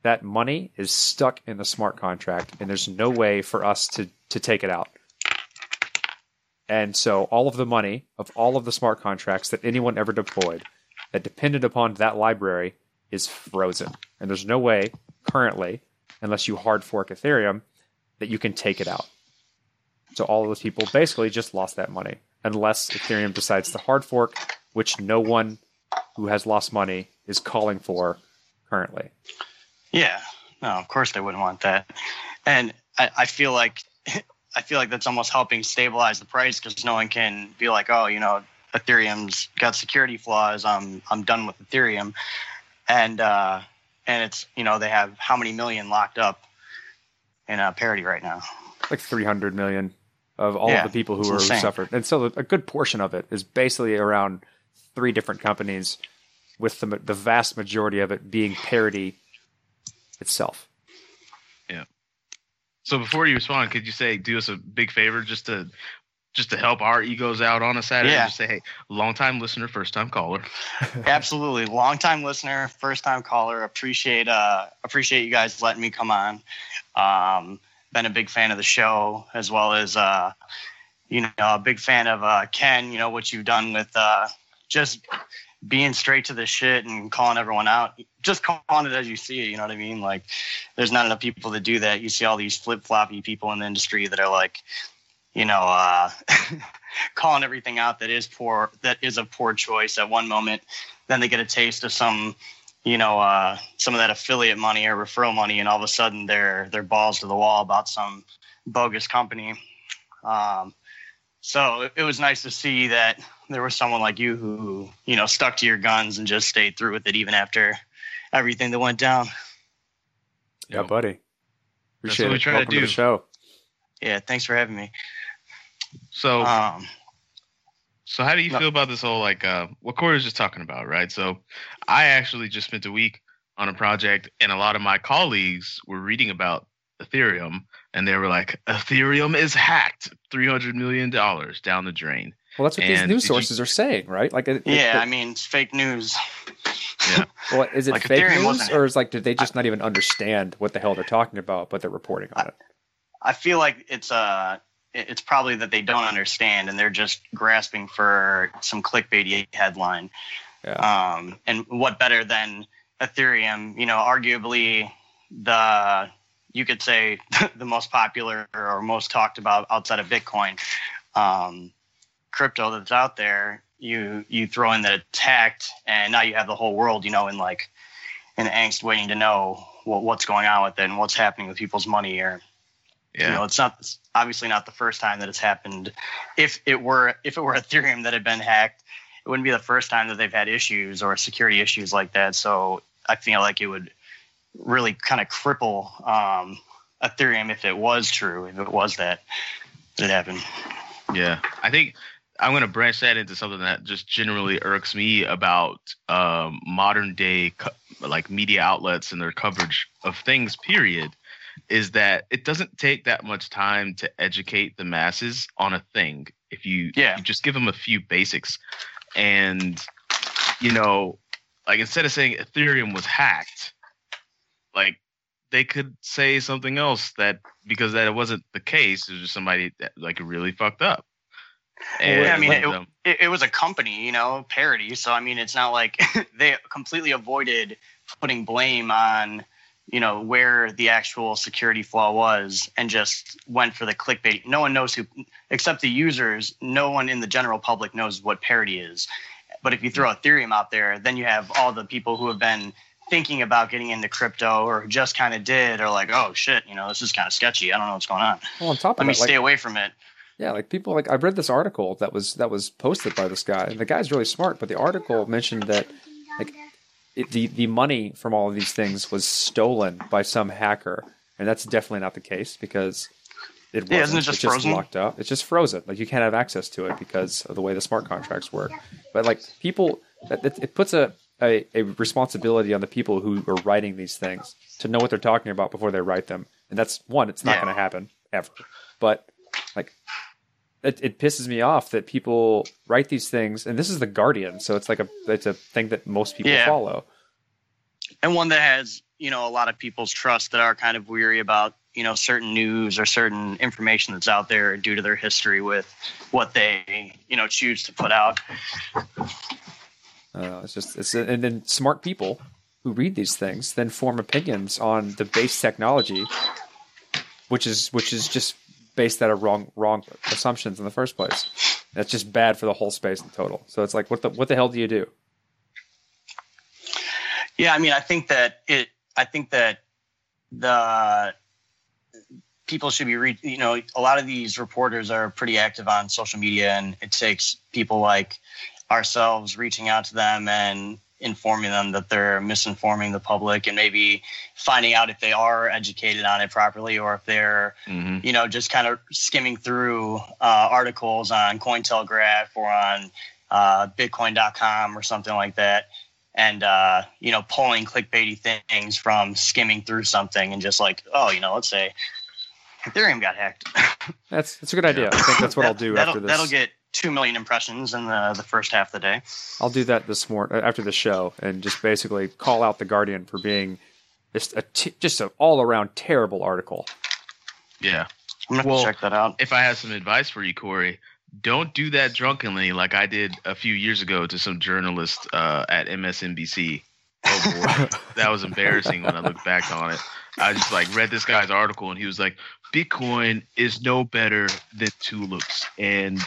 that money is stuck in the smart contract, and there's no way for us to to take it out. And so all of the money of all of the smart contracts that anyone ever deployed that depended upon that library is frozen. And there's no way currently, unless you hard fork Ethereum, that you can take it out. So all of those people basically just lost that money, unless Ethereum decides to hard fork, which no one who has lost money is calling for currently. Yeah. No, of course they wouldn't want that. And I, I feel like I feel like that's almost helping stabilize the price because no one can be like, oh, you know, Ethereum's got security flaws. I'm I'm done with Ethereum, and uh, and it's you know they have how many million locked up in a parity right now. Like 300 million of all Yeah, of the people who are insane. suffered. And so a good portion of it is basically around three different companies, with the, the vast majority of it being parity itself. Yeah. So before you respond, could you say do us a big favor just to just to help our egos out on a Saturday. Yeah. Just say, hey, long time listener, first time caller. Absolutely, long time listener, first time caller. Appreciate uh appreciate you guys letting me come on. Um, been a big fan of the show as well as uh, you know a big fan of uh, Ken. You know what you've done with uh, just being straight to the shit and calling everyone out. Just calling it as you see it. You know what I mean? Like, there's not enough people that do that. You see all these flip floppy people in the industry that are like, you know, uh, calling everything out that is poor, that is a poor choice at one moment. Then they get a taste of some, you know, uh, some of that affiliate money or referral money, and all of a sudden they're they're balls to the wall about some bogus company. Um, so it, it was nice to see that there was someone like you who, you know, stuck to your guns and just stayed through with it even after everything that went down. Yeah, buddy. That's Appreciate what we it. try to Welcome to, do. the show. Yeah, thanks for having me. So, Um, so how do you no. feel about this whole like uh, what Corey was just talking about, right? So, I actually just spent a week on a project, and a lot of my colleagues were reading about Ethereum, and they were like, "Ethereum is hacked, three hundred million dollars down the drain." Well, that's what these news did you- sources are saying, right? Like, it, it- yeah, it- I mean, it's fake news. Yeah. well, is it like fake Ethereum news, or is like, did they just not even understand what the hell they're talking about, but they're reporting on it? I feel like it's uh it- it's probably that they don't understand and they're just grasping for some clickbaity headline. Yeah. Um, and what better than Ethereum? You know, arguably the you could say the most popular or most talked about outside of Bitcoin um, crypto that's out there. You you throw in that it's hacked, and now you have the whole world, you know, in like in angst, waiting to know what, what's going on with it and what's happening with people's money or Yeah, you know, it's not it's obviously not the first time that it's happened. If it were if it were Ethereum that had been hacked, it wouldn't be the first time that they've had issues or security issues like that. So I feel like it would really kind of cripple um, Ethereum if it was true, if it was that that it happened. Yeah, I think I'm going to branch that into something that just generally irks me about um, modern day co- like media outlets and their coverage of things. Period, is that it doesn't take that much time to educate the masses on a thing if you, Yeah. you just give them a few basics, and you know, like instead of saying Ethereum was hacked, like they could say something else that because that it wasn't the case. It was just somebody that like really fucked up. yeah, I mean, it- It, it was a company, you know, Parity. So I mean, it's not like they completely avoided putting blame on you know where the actual security flaw was and just went for the clickbait. No one knows who except the users no one in the general public knows what parity is. But if you throw ethereum out there then you have all the people who have been thinking about getting into crypto or just kind of did or like oh shit you know this is kind of sketchy. I don't know what's going on. Well, on top let of me that, like, stay away from it. Yeah, like people like I read this article that was that was posted by this guy. And the guy's really smart, but the article mentioned that like it, the the money from all of these things was stolen by some hacker, and that's definitely not the case because it wasn't. Yeah, isn't it just it's just frozen? locked up. It's just frozen. Like you can't have access to it because of the way the smart contracts work. But like people, it, it puts a, a a responsibility on the people who are writing these things to know what they're talking about before they write them. And that's one. It's not Yeah. going to happen ever. But like it, it pisses me off that people write these things and this is the guardian so it's like a it's a thing that most people Yeah. follow and one that has you know a lot of people's trust that are kind of weary about you know certain news or certain information that's out there due to their history with what they you know choose to put out uh, it's just it's and then smart people who read these things then form opinions on the base technology which is which is just based out of wrong wrong assumptions in the first place. That's just bad for the whole space in total. So it's like what the what the hell do you do? Yeah i mean i think that it i think that the people should be re- you know a lot of these reporters are pretty active on social media and it takes people like ourselves reaching out to them and informing them that they're misinforming the public and maybe finding out if they are educated on it properly or if they're mhm. you know just kind of skimming through uh, articles on cointelegraph or on uh, bitcoin.com or something like that and uh, you know pulling clickbaity things from skimming through something and just like oh you know let's say Ethereum got hacked. That's that's a good idea. I think that's what That- I'll do that'll, after this. That'll get two million impressions in the the first half of the day. I'll do that this morning after the show and just basically call out the Guardian for being just a t- just an all around terrible article. Yeah. I'm gonna Well, check that out. If I have some advice for you, Corey, don't do that drunkenly like I did a few years ago to some journalist uh, at MSNBC. Oh boy, that was embarrassing when I look back on it. I just like read this guy's article and he was like, Bitcoin is no better than tulips, and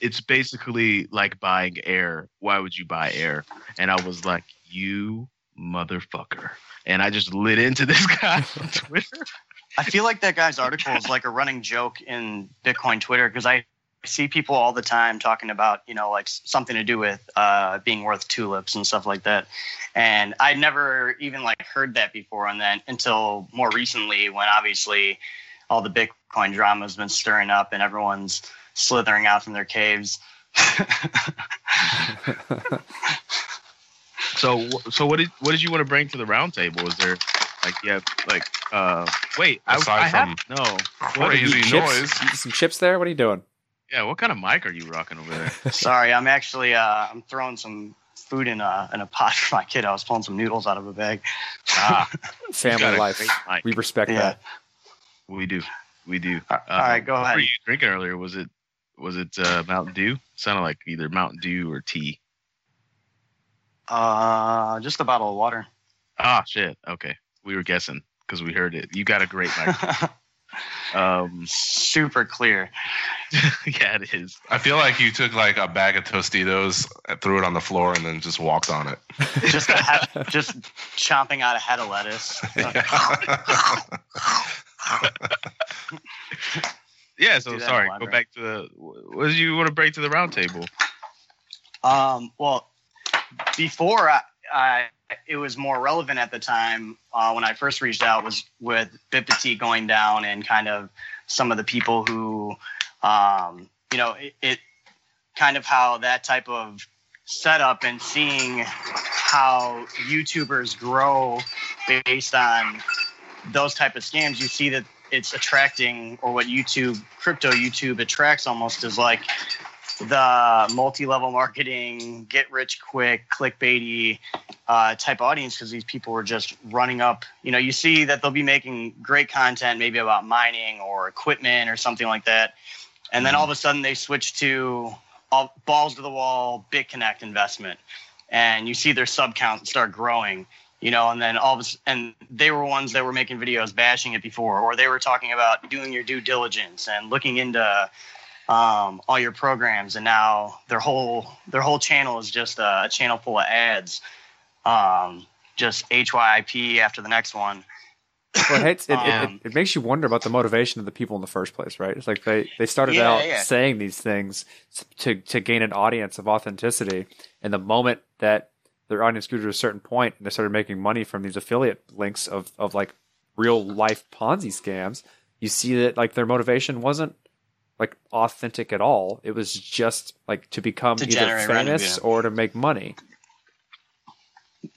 it's basically like buying air. Why would you buy air? And I was like, you motherfucker. And I just lit into this guy on Twitter. I feel like that guy's article is like a running joke in Bitcoin Twitter because I see people all the time talking about you know like something to do with uh, being worth tulips and stuff like that, and I'd never even like heard that before, and then until more recently when obviously all the Bitcoin drama has been stirring up and everyone's slithering out from their caves. So, so what did what did you want to bring to the roundtable? Is there like yeah, like uh, wait, I, Aside I have from no Crazy Chips? noise. You some chips there? What are you doing? Yeah, what kind of mic are you rocking over there? Sorry, I'm actually uh, I'm throwing some food in a in a pot for my kid. I was pulling some noodles out of a bag. ah, Family life. We respect Yeah. that. we do, we do. All right, go What ahead. were you drinking earlier? Was it was it uh, Mountain Dew? Sounded like either Mountain Dew or tea. Uh, just a bottle of water. Ah, shit. Okay, we were guessing because we heard it. You got a great mic. um, Super clear. yeah, it is. I feel like you took like a bag of Tostitos, threw it on the floor, and then just walked on it. Just a head, just chomping out a head of lettuce. Yeah. So sorry. Go back to the. What did you want to bring to the roundtable? Um, well, before I, I, it was more relevant at the time uh, when I first reached out was with Bit Petite going down and kind of some of the people who, um, you know, it, it kind of how that type of setup and seeing how YouTubers grow based on those type of scams, you see that it's attracting or what YouTube crypto YouTube attracts almost is like the multi-level marketing, get rich quick, clickbaity uh, type audience because these people are just running up. You know, you see that they'll be making great content, maybe about mining or equipment or something like that, and then all of a sudden they switch to all, balls to the wall, BitConnect investment, and you see their sub count start growing. You know, and then all of a, and they were ones that were making videos bashing it before, or they were talking about doing your due diligence and looking into um, all your programs, and now their whole their whole channel is just a, channel full of ads, um, just HYIP after the next one. Well, it, it, Um, it, it makes you wonder about the motivation of the people in the first place, right? It's like they, they started Yeah, out yeah. saying these things to to gain an audience of authenticity, and the moment that their audience grew to a certain point and they started making money from these affiliate links of of like real life Ponzi scams, you see that like their motivation wasn't like authentic at all. It was just like to become To either revenue, famous yeah. or to make money.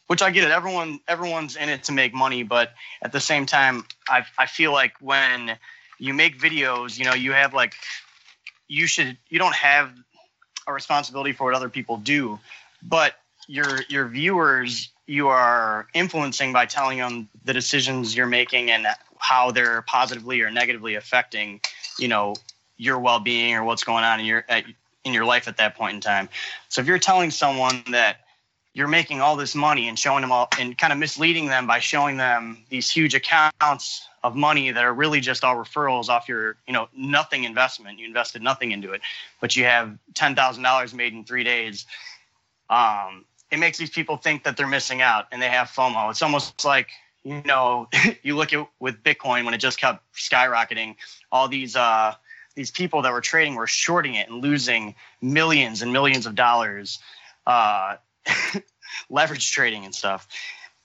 which I get it. Everyone everyone's in it to make money, but at the same time, I I feel like when you make videos, you know, you have like you should you don't have a responsibility for what other people do, but your your viewers you are influencing by telling them the decisions you're making and how they're positively or negatively affecting, you know, your well-being or what's going on in your at, in your life at that point in time. So if you're telling someone that you're making all this money and showing them all and kind of misleading them by showing them these huge accounts of money that are really just all referrals off your you know nothing investment you invested nothing into it but you have $10000 made in three days um, it makes these people think that they're missing out and they have fomo it's almost like you know you look at with bitcoin when it just kept skyrocketing all these uh, these people that were trading were shorting it and losing millions and millions of dollars uh, leverage trading and stuff.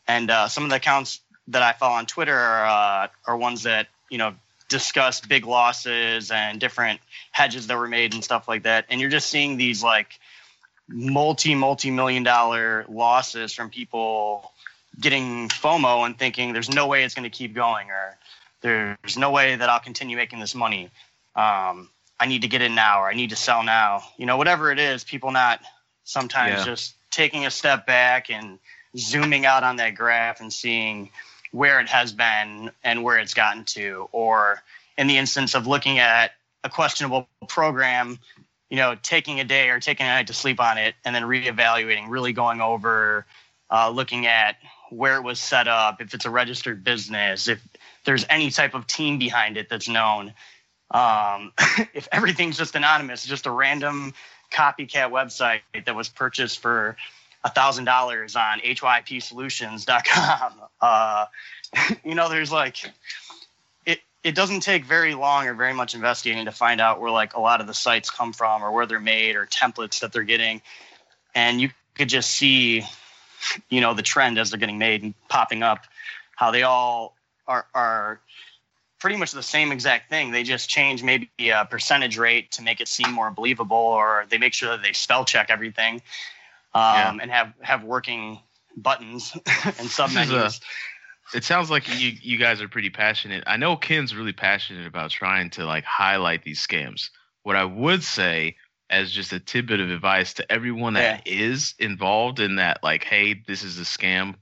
And uh, some of the accounts that I follow on Twitter are, uh, are ones that you know discuss big losses and different hedges that were made and stuff like that. And you're just seeing these like multi multi million dollar losses from people getting FOMO and thinking there's no way it's going to keep going or there's no way that I'll continue making this money. Um, I need to get in now, or I need to sell now. You know, whatever it is, people not sometimes Yeah. just taking a step back and zooming out on that graph and seeing where it has been and where it's gotten to, or in the instance of looking at a questionable program, you know, taking a day or taking a night to sleep on it and then reevaluating, really going over, uh, looking at where it was set up, if it's a registered business, if there's any type of team behind it that's known. Um, if everything's just anonymous, just a random copycat website that was purchased for a thousand dollars on hypsolutions.com. Uh, you know, there's like it. Doesn't take very long or very much investigating to find out where like a lot of the sites come from or where they're made or templates that they're getting, and you could just see, you know, the trend as they're getting made and popping up, how they all are are pretty much the same exact thing. They just change maybe a percentage rate to make it seem more believable, or they make sure that they spell check everything um, Yeah. and have have working buttons and sub This is a- menus. it sounds like you you guys are pretty passionate. I know Ken's really passionate about trying to like highlight these scams. What I would say as just a tidbit of advice to everyone that is involved in that like hey, this is a scam.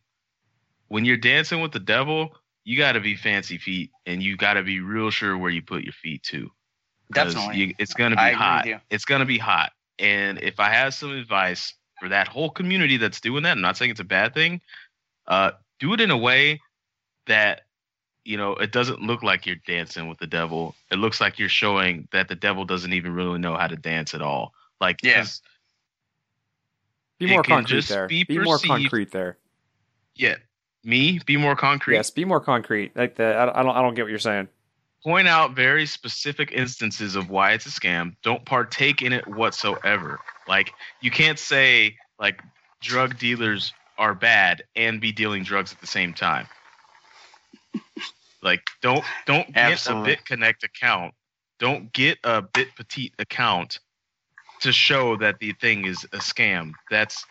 When you're dancing with the devil, you got to be fancy feet and you got to be real sure where you put your feet too. 'Cause Definitely. you- it's going to be I hot. It's going to be hot. And if I have some advice for that whole community that's doing that, I'm not saying it's a bad thing. Uh, do it in a way that you know it doesn't look like you're dancing with the devil. It looks like you're showing that the devil doesn't even really know how to dance at all. Like, Yeah. 'cause- Be more concrete there. be Be, more concrete there. yeah, me be more concrete. Yes, be more concrete. Like the, I, I don't. I don't get what you're saying. point out very specific instances of why it's a scam. Don't partake in it whatsoever. Like you can't say like drug dealers are bad and be dealing drugs at the same time. Like don't don't get Absolutely. a BitConnect account. Don't get a Bit Petite account to show that the thing is a scam. That's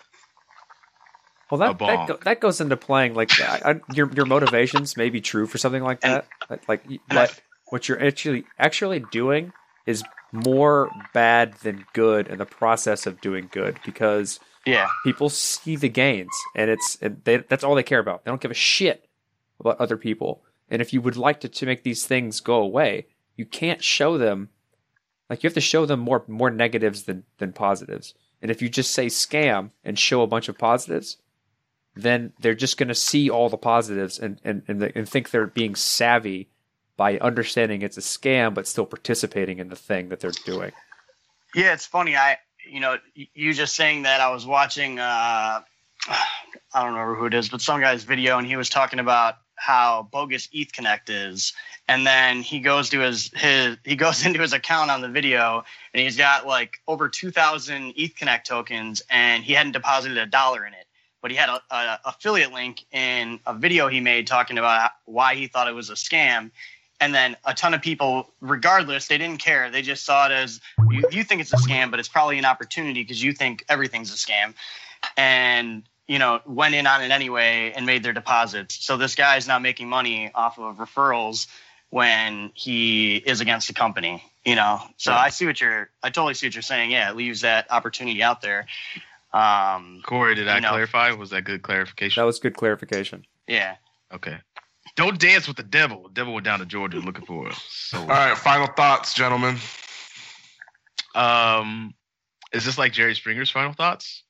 Well, A that that, go, that goes into playing like I, I, your your motivations may be true for something like that. Like, like but what you're actually actually doing is more bad than good in the process of doing good because Yeah. people see the gains and it's and they, that's all they care about. They don't give a shit about other people. And if you would like to, to make these things go away, you can't show them like you have to show them more more negatives than than positives. And if you just say scam and show a bunch of positives, then they're just going to see all the positives and and and, they, and think they're being savvy by understanding it's a scam but still participating in the thing that they're doing. Yeah, it's funny. I, you know, you just saying that. I was watching. Uh, I don't remember who it is, but some guy's video, and he was talking about how bogus ETH Connect is, and then he goes to his his he goes into his account on the video, and he's got like over two thousand ETH Connect tokens, and he hadn't deposited a dollar in it, but he had a, a affiliate link in a video he made talking about why he thought it was a scam. And then a ton of people, regardless, they didn't care. They just saw it as you, you think it's a scam, but it's probably an opportunity because you think everything's a scam. And, you know, went in on it anyway and made their deposits. So this guy is now making money off of referrals when he is against the company, you know. So I see what you're, I totally see what you're saying. Yeah, it leaves that opportunity out there. Um, Corey. Did I know. clarify? Was that good clarification? That was good clarification. yeah. okay. Don't dance with the devil. The devil went down to Georgia looking for us. So All right, final thoughts, gentlemen. Um, is this like Jerry Springer's final thoughts?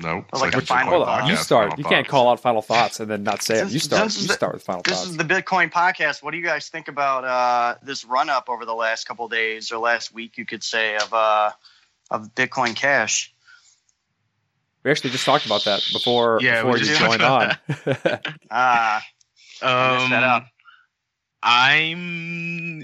No, Well, like a it's final Hold thought. on, you start. final You can't thoughts. call out final thoughts and then not say it. You start. You the- start with final This thoughts. This is the Bitcoin podcast. What do you guys think about uh, this run up over the last couple of days or last week, you could say, of uh, of Bitcoin Cash? We actually just talked about that before. Yeah, we before you joined on. Ah, I messed that Um, up. I'm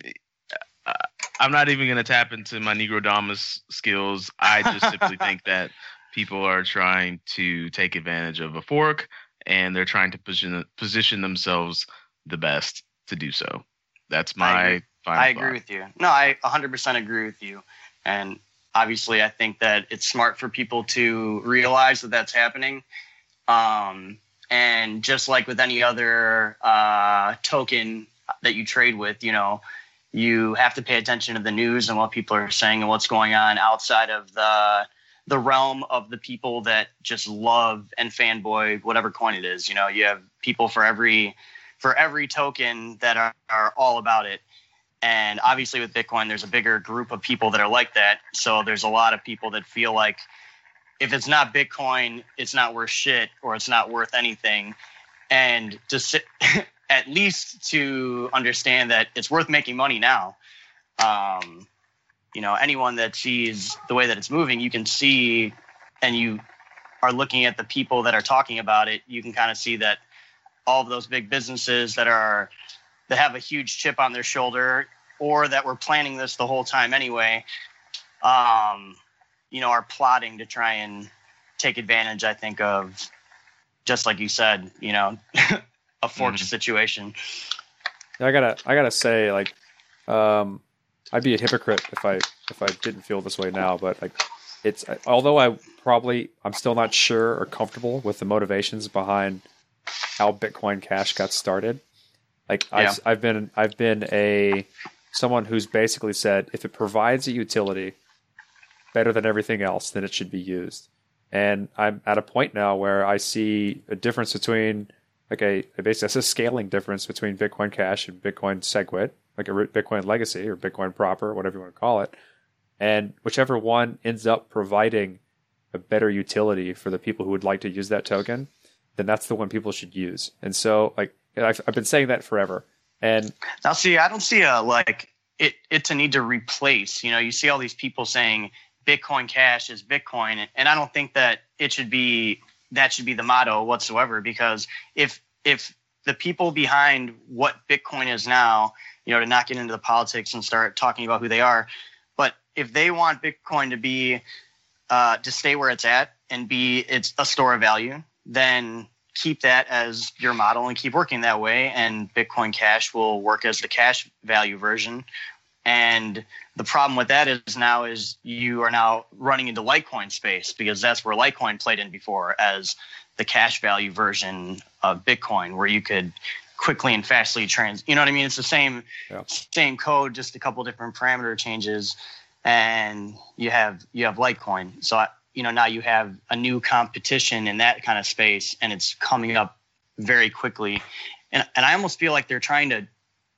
uh, I'm not even gonna tap into my Nostradamus skills. I just simply think that people are trying to take advantage of a fork, and they're trying to position position themselves the best to do so. That's my agree. final. I agree with you. No, I 100% agree with you. And obviously, I think that it's smart for people to realize that that's happening. Um, And just like with any other uh, token that you trade with, you know, you have to pay attention to the news and what people are saying and what's going on outside of the the realm of the people that just love and fanboy whatever coin it is. You know, you have people for every for every token that are, are all about it. And obviously with Bitcoin, there's a bigger group of people that are like that. So there's a lot of people that feel like if it's not Bitcoin, it's not worth shit or it's not worth anything. And to sit, at least to understand that it's worth making money now. Um, you know, anyone that sees the way that it's moving, you can see, and you are looking at the people that are talking about it, you can kind of see that all of those big businesses that are that have a huge chip on their shoulder or that were planning this the whole time anyway um, you know are plotting to try and take advantage i think of just like you said you know a forked Mm-hmm. situation I gotta I gotta say like um, I'd be a hypocrite if I if I didn't feel this way now, but like it's although I probably I'm still not sure or comfortable with the motivations behind how Bitcoin Cash got started. Like I've, I've been I've been a someone who's basically said if it provides a utility better than everything else, then it should be used. And I'm at a point now where I see a difference between like a, a basically that's a scaling difference between Bitcoin Cash and Bitcoin Segwit, like a Bitcoin Legacy or Bitcoin Proper, whatever you want to call it. And whichever one ends up providing a better utility for the people who would like to use that token, then that's the one people should use. And so, like, I've, I've been saying that forever. And Now, see, I don't see a like it. It's a need to replace. You know, you see all these people saying Bitcoin Cash is Bitcoin, and I don't think that it should be that should be the motto whatsoever. Because if if the people behind what Bitcoin is now, you know, to not get into the politics and start talking about who they are, but if they want Bitcoin to be uh, to stay where it's at and be it's a store of value, then keep that as your model and keep working that way. And Bitcoin Cash will work as the cash value version. And the problem with that is now is you are now running into Litecoin space because that's where Litecoin played in before as the cash value version of Bitcoin, where you could quickly and fastly trans. You know what I mean? It's the same Yeah. same code, just a couple different parameter changes, and you have you have Litecoin. So I, you know now you have a new competition in that kind of space, and it's coming up very quickly. And and I almost feel like they're trying to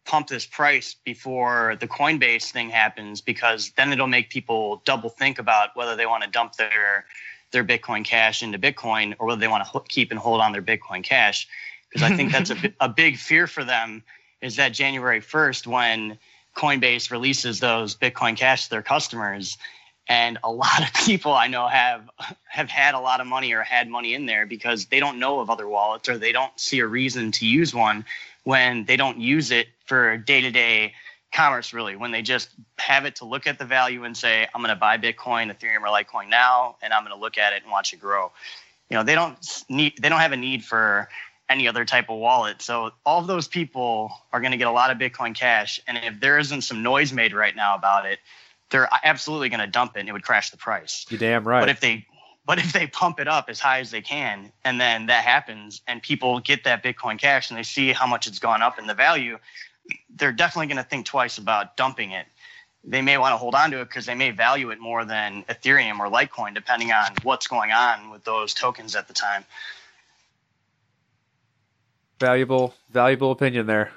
pump this price before the Coinbase thing happens because then it'll make people double think about whether they want to dump their their Bitcoin Cash into Bitcoin or whether they want to keep and hold on their Bitcoin Cash because I think that's a, a big fear for them is that January 1st when Coinbase releases those Bitcoin Cash to their customers and a lot of people I know have have had a lot of money or had money in there because they don't know of other wallets or they don't see a reason to use one when they don't use it for day-to-day commerce really. When they just have it to look at the value and say i'm going to buy bitcoin ethereum or litecoin now and i'm going to look at it and watch it grow. You know they don't need they don't have a need for any other type of wallet so all of those people are going to get a lot of bitcoin cash and if there isn't some noise made right now about it they're absolutely going to dump it and it would crash the price you damn right. but if they but if they pump it up as high as they can and then that happens and people get that Bitcoin cash and they see how much it's gone up in the value, they're definitely going to think twice about dumping it. They may want to hold on to it because they may value it more than Ethereum or Litecoin, depending on what's going on with those tokens at the time. Valuable, valuable opinion there.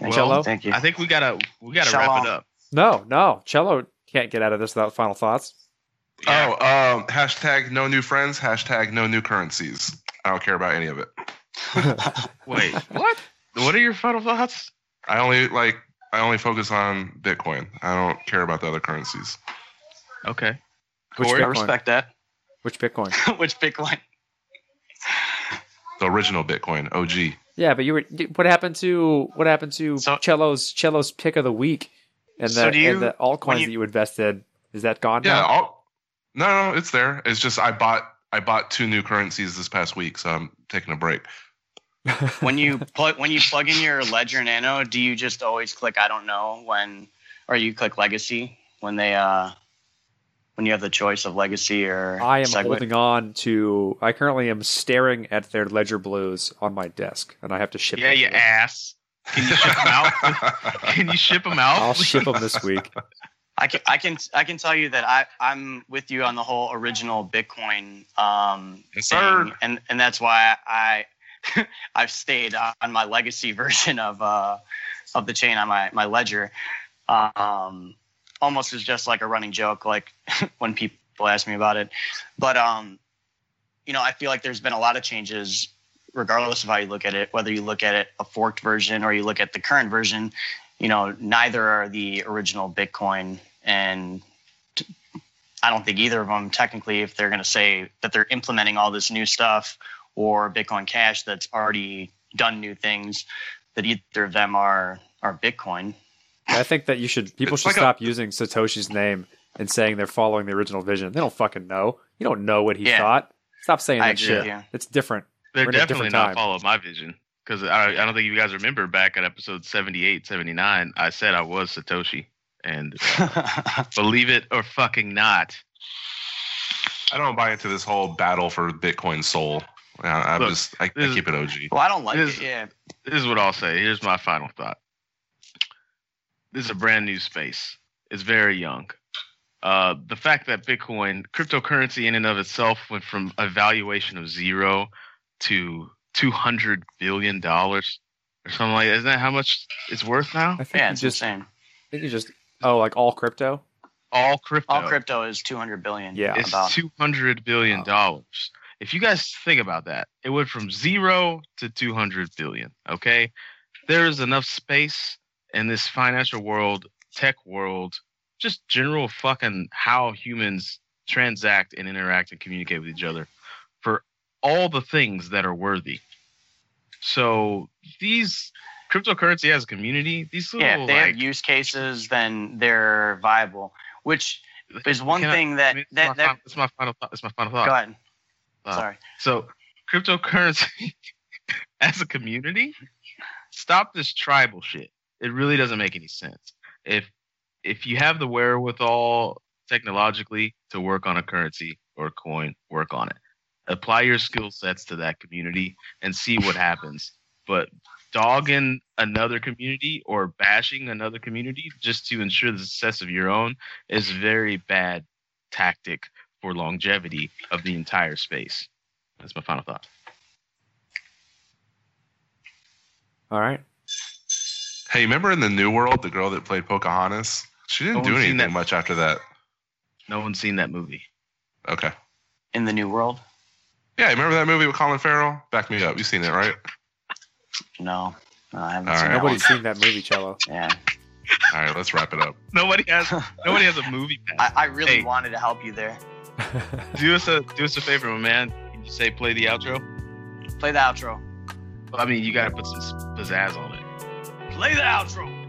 Thank Cello? you. Thank you. I think we gotta we gotta wrap it up. No, no, Cello can't get out of this without final thoughts. Yeah. Oh, um, hashtag no new friends. Hashtag no new currencies. I don't care about any of it. Wait, what? What are your final thoughts? I only like. I only focus on Bitcoin. I don't care about the other currencies. Okay. Which Corey? I respect that. Which Bitcoin? Which Bitcoin? The original Bitcoin, OG. Yeah, but you were. What happened to what happened to So- Cello's Cello's pick of the week and the So do you- and the altcoins you- that you invested? Is that gone Yeah. now? I'll, no, no, it's there. It's just I bought. I bought two new currencies this past week, so I'm taking a break. when you plug when you plug in your Ledger Nano, do you just always click I don't know when, or you click Legacy when they uh when you have the choice of legacy or I am Segwit? holding on to. I currently am staring at their Ledger Blues on my desk, and I have to ship. Yeah, them you to them. ass. Can you ship them out? Can you ship them out? I'll ship them this week. I can I can I can tell you that I I'm with you on the whole original Bitcoin um Yes, thing, sir. and and that's why I I've stayed on my legacy version of uh of the chain on my my ledger. Um, almost is just like a running joke, like when people ask me about it. But um, you know, I feel like there's been a lot of changes, regardless of how you look at it. Whether you look at it a forked version or you look at the current version, you know, neither are the original Bitcoin, and I don't think either of them technically, if they're going to say that they're implementing all this new stuff or Bitcoin Cash that's already done new things, that either of them are are Bitcoin. I think that you should. People It's should like a- stop using Satoshi's name and saying they're following the original vision. They don't fucking know. You don't know what he Yeah. thought. Stop saying I that agree shit. with you. It's different. They're We're definitely different not following my vision because I, I don't think you guys remember back at episode 78, 79, I said I was Satoshi. And believe it or fucking not, I don't buy into this whole battle for Bitcoin soul. I, I'm Look, just I, I this is- keep it OG. well, I don't like This- it. Yeah. this is what I'll say. Here's my final thought. This is a brand new space. It's very young. Uh, the fact that Bitcoin, cryptocurrency in and of itself, went from a valuation of zero to two hundred billion dollars or something like that. Isn't that how much it's worth now? I think Yeah, it's just. Saying I think you just. Oh, like all crypto. All crypto. All crypto is 200 billion. Yeah. It's about. two hundred billion dollars. If you guys think about that, it went from zero to two hundred billion. Okay, there is enough space in this financial world, tech world, just general fucking how humans transact and interact and communicate with each other for all the things that are worthy. So these cryptocurrency as a community, these little yeah, if they like, have use cases, then they're viable. Which is one I- thing I that mean, that, that my, fin- my final thought. It's my final thought. go ahead. Uh, Sorry. So, cryptocurrency as a community, stop this tribal shit. It really doesn't make any sense. If if you have the wherewithal technologically to work on a currency or a coin, work on it. Apply your skill sets to that community and see what happens. But dogging another community or bashing another community just to ensure the success of your own is very bad tactic for longevity of the entire space. That's my final thought. All right. Hey, remember in the New World, the girl that played Pocahontas? She didn't No do anything that. much after that. No one's seen that movie. Okay. In the new world? Yeah, remember that movie with Colin Farrell? Back me up. You've seen it, right? No. No, I haven't All seen right. Nobody's seen that movie, Cello. Yeah. All right, let's wrap it up. Nobody has nobody has a movie pass. I, I really Hey. wanted to help you there. do us a do us a favor, my man. Can you say play the outro? Play the outro. I mean, you gotta put some pizzazz on it. Play the outro.